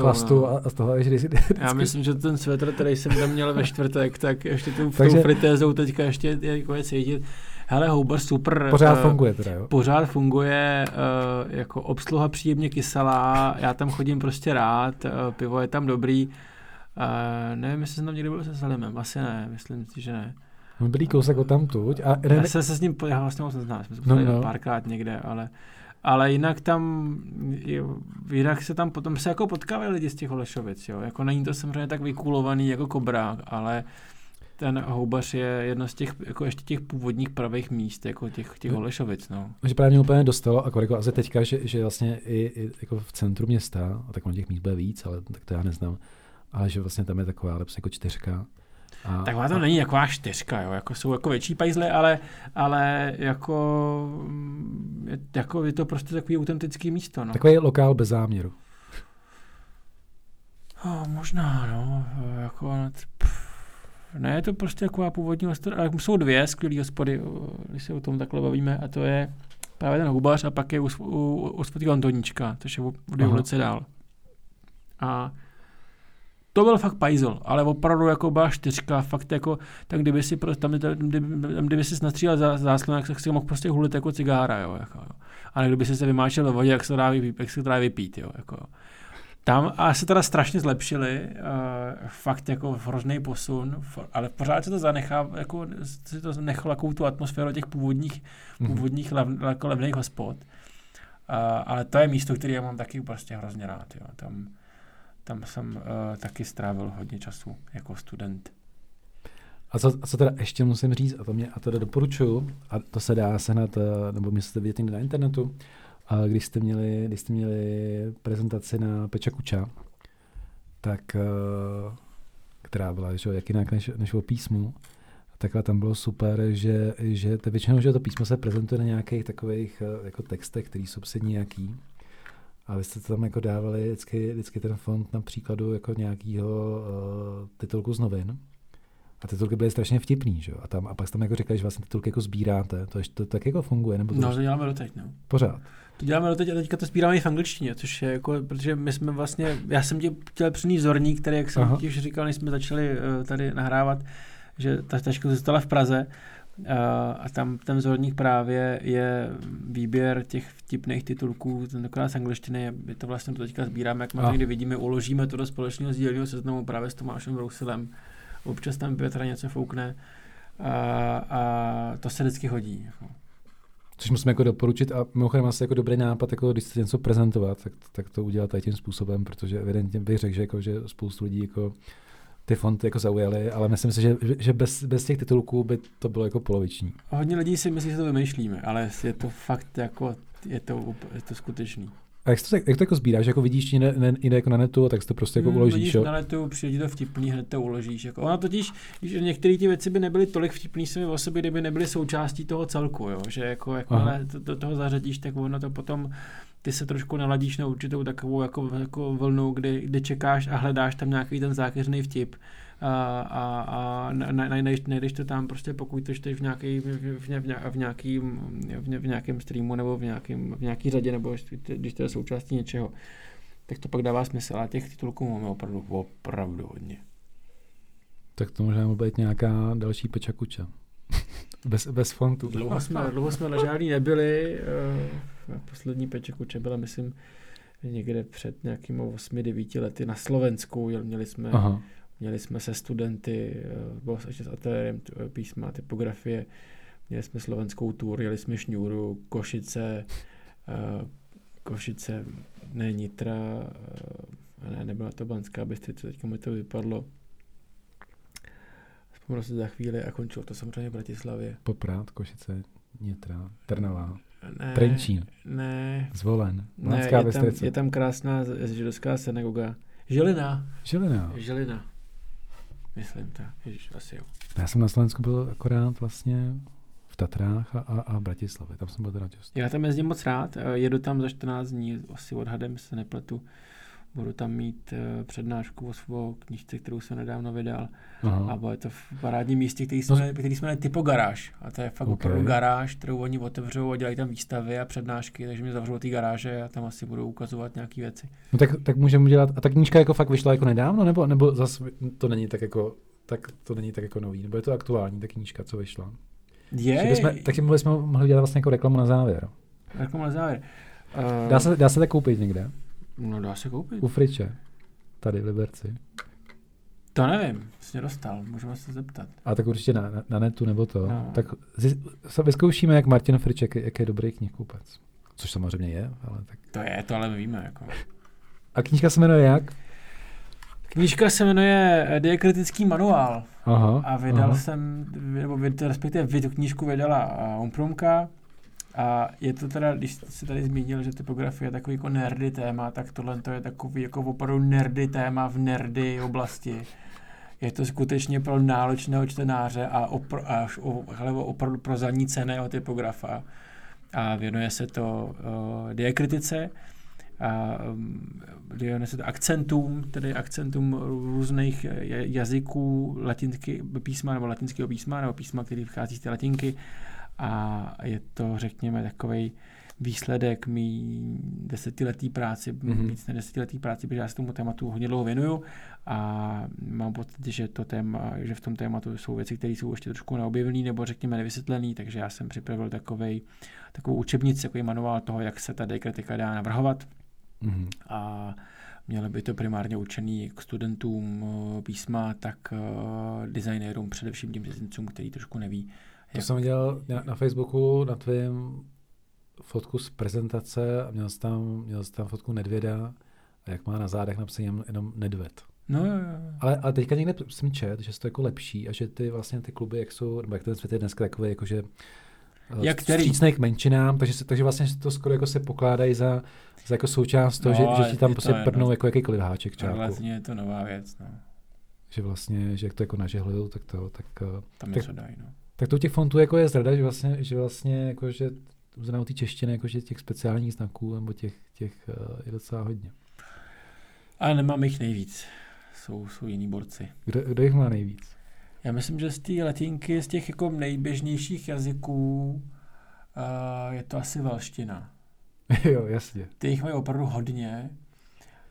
chlastu no. a, a, z toho, že vždycky... Já myslím, že ten svetr, který jsem tam měl ve čtvrtek, tak ještě tu, Takže, fritézou teďka ještě jako je cítit. Hele, houbar super. Pořád uh, funguje teda, jo? Pořád funguje, uh, jako obsluha příjemně kyselá, já tam chodím prostě rád, uh, pivo je tam dobrý. Uh, nevím, jestli jsem tam někdy byl se Salimem, asi ne, myslím si, že ne. On byl kousek od tamtuť. A já jsem se s ním, já vlastně moc neznám, jsme se no, no. párkrát někde, ale, ale jinak tam, jinak se tam potom se jako potkávají lidi z těch Holešovic, jo. Jako není to samozřejmě tak vykulovaný jako kobrák, ale ten houbař je jedno z těch, jako ještě těch původních pravých míst, jako těch, těch Holešovic, no. Že právě mě úplně dostalo, a jako asi teďka, že, že vlastně i, i, jako v centru města, a tak on těch míst bude víc, ale tak to já neznám, ale že vlastně tam je taková lepší jako čtyřka, a, tak to a... není taková čtyřka, jo. Jako jsou jako větší pajzly, ale, ale jako, je, jako je to prostě takový autentický místo. No. Takový lokál bez záměru. Oh, možná, no. Jako, pff, ne, je to prostě taková původní hospoda, ale jsou dvě skvělé hospody, když se o tom takhle bavíme, a to je právě ten hubař a pak je u, u, u Antoníčka, což je o dvě ulice dál. A to byl fakt pajzel, ale opravdu jako byla čtyřka, fakt jako, tak kdyby si, tam, kdyby, kdyby si nastřílel za záslon, tak si mohl prostě hulit jako cigára, jo, jako, jo. Ale kdyby si se vymáčel ve vodě, jak se to dá vypít, jak se to dá vypít, jo, jako, jo. Tam a se teda strašně zlepšili, uh, fakt jako hrozný posun, ale pořád se to zanechá, jako si to nechalo takovou tu atmosféru těch původních, mm-hmm. původních lev, jako levných hospod. Uh, ale to je místo, které já mám taky prostě hrozně rád. Jo. Tam, tam jsem uh, taky strávil hodně času jako student. A co, a co teda ještě musím říct, a to, mě, a to doporučuju, a to se dá sehnat, eh, nebo můžete vidět na internetu, a když jste měli, když jste měli prezentaci na Peča Kuča, tak, uh, která byla že, jak jinak než, než o písmu, takhle tam bylo super, že, že to většinou, že to písmo se prezentuje na nějakých takových eh, jako textech, který jsou prostě nějaký. A vy jste tam jako dávali vždycky, vždycky ten fond na příkladu jako nějakého uh, titulku z novin. A titulky byly strašně vtipný, že? A, tam, a pak jste tam jako říkali, že vlastně titulky jako sbíráte. To, ještě, to tak jako funguje? Nebo to no, to děláme doteď, no. Pořád. To děláme doteď a teďka to sbíráme i v angličtině, což je jako, protože my jsme vlastně, já jsem ti chtěl přinést vzorník, který, jak jsem ti už říkal, než jsme začali uh, tady nahrávat, že ta taška zůstala v Praze a tam ten vzorník právě je výběr těch vtipných titulků, tentokrát z angličtiny, my to vlastně to teďka sbíráme, jak někdy vidíme, uložíme to do společného sdílního seznamu právě s Tomášem Brousilem. Občas tam Petra něco foukne a, a to se vždycky hodí. Jako. Což musíme jako doporučit a mimochodem asi jako dobrý nápad, jako když chcete něco prezentovat, tak, tak to udělat tady tím způsobem, protože evidentně bych řekl, že, jako, že spoustu lidí jako ty fonty jako zaujaly, ale myslím si, že, že bez, bez těch titulků by to bylo jako poloviční. Hodně lidí si myslí, že to vymýšlíme, ale je to fakt jako, je to, je to skutečný. A jak to, jak to jako sbíráš? Jako vidíš ne, jde jako na netu, tak to prostě jako hmm, uložíš. Vidíš na netu, přijde to vtipný, hned to uložíš. Jako, ona totiž, že některé ty věci by nebyly tolik vtipný sami o sobě, kdyby nebyly součástí toho celku, jo? že jako, jako to, do toho zařadíš, tak ono to potom ty se trošku naladíš na určitou takovou jako, jako vlnu, kdy, kdy čekáš a hledáš tam nějaký ten zákeřný vtip a, a, a najdeš, najdeš to tam prostě pokud to čteš v, nějaký, v, v, v, nějaký, v, v nějakém streamu nebo v, nějakým, v nějaký řadě nebo když to je součástí něčeho, tak to pak dává smysl. A těch titulků máme opravdu, opravdu hodně. Tak to možná být nějaká další peča kuča. bez, bez fontu. Dlouho jsme, dlouho jsme na žádný nebyli. Uh, poslední peče kuče byla, myslím, někde před nějakými 8-9 lety na Slovensku. Měli jsme Aha. Měli jsme se studenty, eh, bylo ještě s ateliérem eh, písma, typografie, měli jsme slovenskou tour, jeli jsme Šňůru, Košice, eh, Košice, ne Nitra, ne, nebyla to Banská Bystrice, teďka mi to vypadlo. Se za chvíli a končilo to samozřejmě v Bratislavě. Poprát, Košice, Nitra, Trnavá. Ne, Trenčín. Ne. Zvolen. Ne, je tam, je tam krásná židovská synagoga. Žilina. Žilina. Žilina. Myslím tak, Ježiš, asi jo. Já jsem na Slovensku byl akorát vlastně v Tatrách a, a, a Bratislavě, tam jsem byl teda just. Já tam jezdím moc rád, jedu tam za 14 dní, asi odhadem se nepletu. Budu tam mít uh, přednášku o svou knižce, kterou jsem nedávno vydal. Aha. A bude to v parádním místě, který jsme, no. který jsme Typo Garáž. A to je fakt okay. opravdu garáž, kterou oni otevřou a dělají tam výstavy a přednášky, takže mě zavřou ty garáže a tam asi budou ukazovat nějaké věci. No tak, tak můžeme udělat, a ta knížka jako fakt vyšla jako nedávno, nebo, nebo zase to není tak jako, tak to není tak jako nový, nebo je to aktuální ta knížka, co vyšla? Je. Bychom, tak jsme mohli dělat vlastně jako reklamu na závěr. Reklamu na závěr. Uh, dá, se, dá se tak koupit někde? No dá se koupit. U Friče. Tady v Liberci. To nevím, jsi dostal, můžeme se zeptat. A tak určitě na, na, na netu nebo to. No. Tak se vyzkoušíme, jak Martin Friček, jak je dobrý knihkupec. Což samozřejmě je, ale tak... To je, to ale víme. Jako. A knížka se jmenuje jak? Knížka se jmenuje Diakritický manuál. Aha, a vydal aha. jsem, nebo respektive vy tu knížku vydala Umprumka, a je to teda, když jsi tady zmínil, že typografie je takový jako nerdy téma, tak tohle to je takový jako opravdu nerdy téma v nerdy oblasti. Je to skutečně pro náročného čtenáře a opr- až o, opravdu pro zaníceného typografa. A věnuje se to uh, diakritice, a um, věnuje se to akcentům, tedy akcentům různých jazyků latinský písma nebo latinského písma nebo písma, který vychází z té latinky a je to, řekněme, takový výsledek mý desetiletý práci, mm-hmm. víc než desetiletý práci, protože já se tomu tématu hodně dlouho věnuju a mám pocit, že, to téma, že v tom tématu jsou věci, které jsou ještě trošku neobjevené nebo řekněme nevysvětlené, takže já jsem připravil takovej, takovou učebnici, takový manuál toho, jak se ta dekritika dá navrhovat. Mm-hmm. A mělo by to primárně učený k studentům eh, písma, tak eh, designérům, především těm cizincům, který trošku neví, to jsem dělal na Facebooku na tvém fotku z prezentace a měl jsi tam, měl jsi tam fotku Nedvěda a jak má na zádech napsaný jenom Nedved. No, jo, jo. Ale, ale teďka někde jsem čet, že je to jako lepší a že ty vlastně ty kluby, jak jsou, nebo jak ten svět je dneska takový, jako že eh, jak který? k menšinám, takže, takže vlastně to skoro jako se pokládají za, za jako součást toho, no, že, že ti tam prostě prdnou no. jako jakýkoliv háček čárku. Vlastně je to nová věc, no. že vlastně, že jak to jako nažehlujou, tak to, tak... eh, Tam tak, něco dají, no. Tak to u těch fontů jako je zrada, že vlastně, že vlastně jako, že znamená té češtiny, jako, že těch speciálních znaků nebo těch, těch eh, je docela hodně. Ale nemám jich nejvíc. Jsou, jsou jiní borci. Kdo, kdo jich má nejvíc? Já myslím, že z té latinky, z těch jako nejběžnějších jazyků uh, je to asi velština. jo, jasně. Ty jich mají opravdu hodně.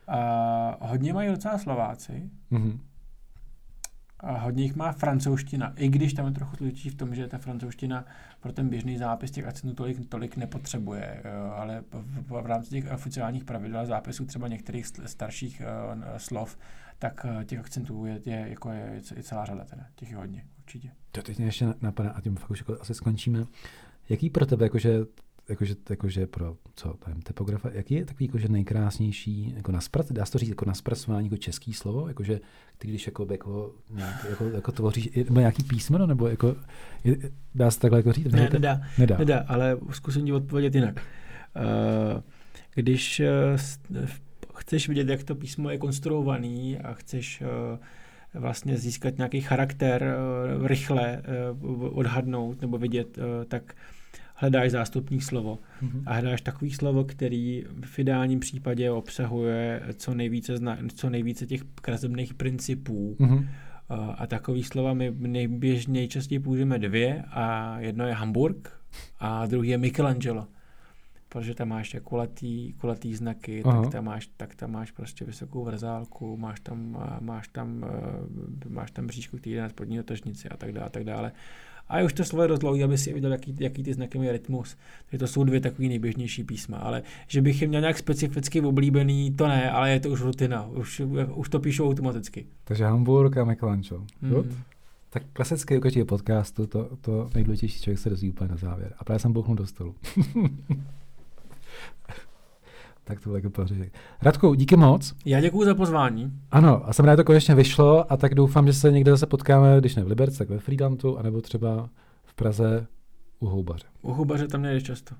Uh, hodně mají docela Slováci. Mhm. A hodně jich má francouzština, i když tam je trochu složitější v tom, že ta francouzština pro ten běžný zápis těch akcentů tolik, tolik nepotřebuje, ale v, v, v rámci těch oficiálních pravidel zápisů třeba některých starších uh, slov, tak uh, těch akcentů je, je, jako je, je celá řada teda, těch je hodně, určitě. To teď mě ještě napadá a tím fakt už jako asi skončíme. Jaký pro tebe, jakože, jakože, jakože pro, co, nevím, typografa, jaký je takový jakože nejkrásnější, jako na sprat, dá se to říct jako na zpracování jako český slovo, jakože ty když jako, jako, nějak, jako, jako tvoříš, nebo nějaký písmeno, nebo jako, je, dá se takhle jako říct? Ne, nedá, nedá. nedá, ale zkusím ti odpovědět jinak. Uh, když uh, chceš vidět, jak to písmo je konstruovaný a chceš uh, vlastně získat nějaký charakter uh, rychle uh, odhadnout nebo vidět, uh, tak hledáš zástupní slovo Mhm. a hledáš takový slovo, který v ideálním případě obsahuje co nejvíce, zna, co nejvíce těch krazebných principů. Mhm. Uh, A takový slova my nejběž, nejčastěji použijeme dvě a jedno je Hamburg a druhý je Michelangelo. Protože tam máš kulatý, kulatý znaky, Aha. tak tam, máš, tak tam máš prostě vysokou vrzálku, máš tam, a máš tam, eh, máš tam bříšku, který jde na spodní dotažnici a tak dále, a tak dále. A už to slovo je dost dlouhý, aby si viděl, jaký, jaký ty znaky mají rytmus. Takže to jsou dvě takové nejběžnější písma. Ale že bych je měl nějak specificky oblíbený, to ne, ale je to už rutina. Už, už to píšou automaticky. Takže Hamburg a Michelangelo. Good. Mm. Tak klasicky u každého podcastu to, to nejdůležitější člověk se dozví úplně na závěr. A právě jsem bouchnul do stolu. tak to bylo jako pořešek. Radku, díky moc. Já děkuji za pozvání. Ano, a jsem rád, to konečně vyšlo a tak doufám, že se někde zase potkáme, když ne v Liberci, tak ve Friedlandu, anebo třeba v Praze u Houbaře. U Hubaře tam nejdeš často.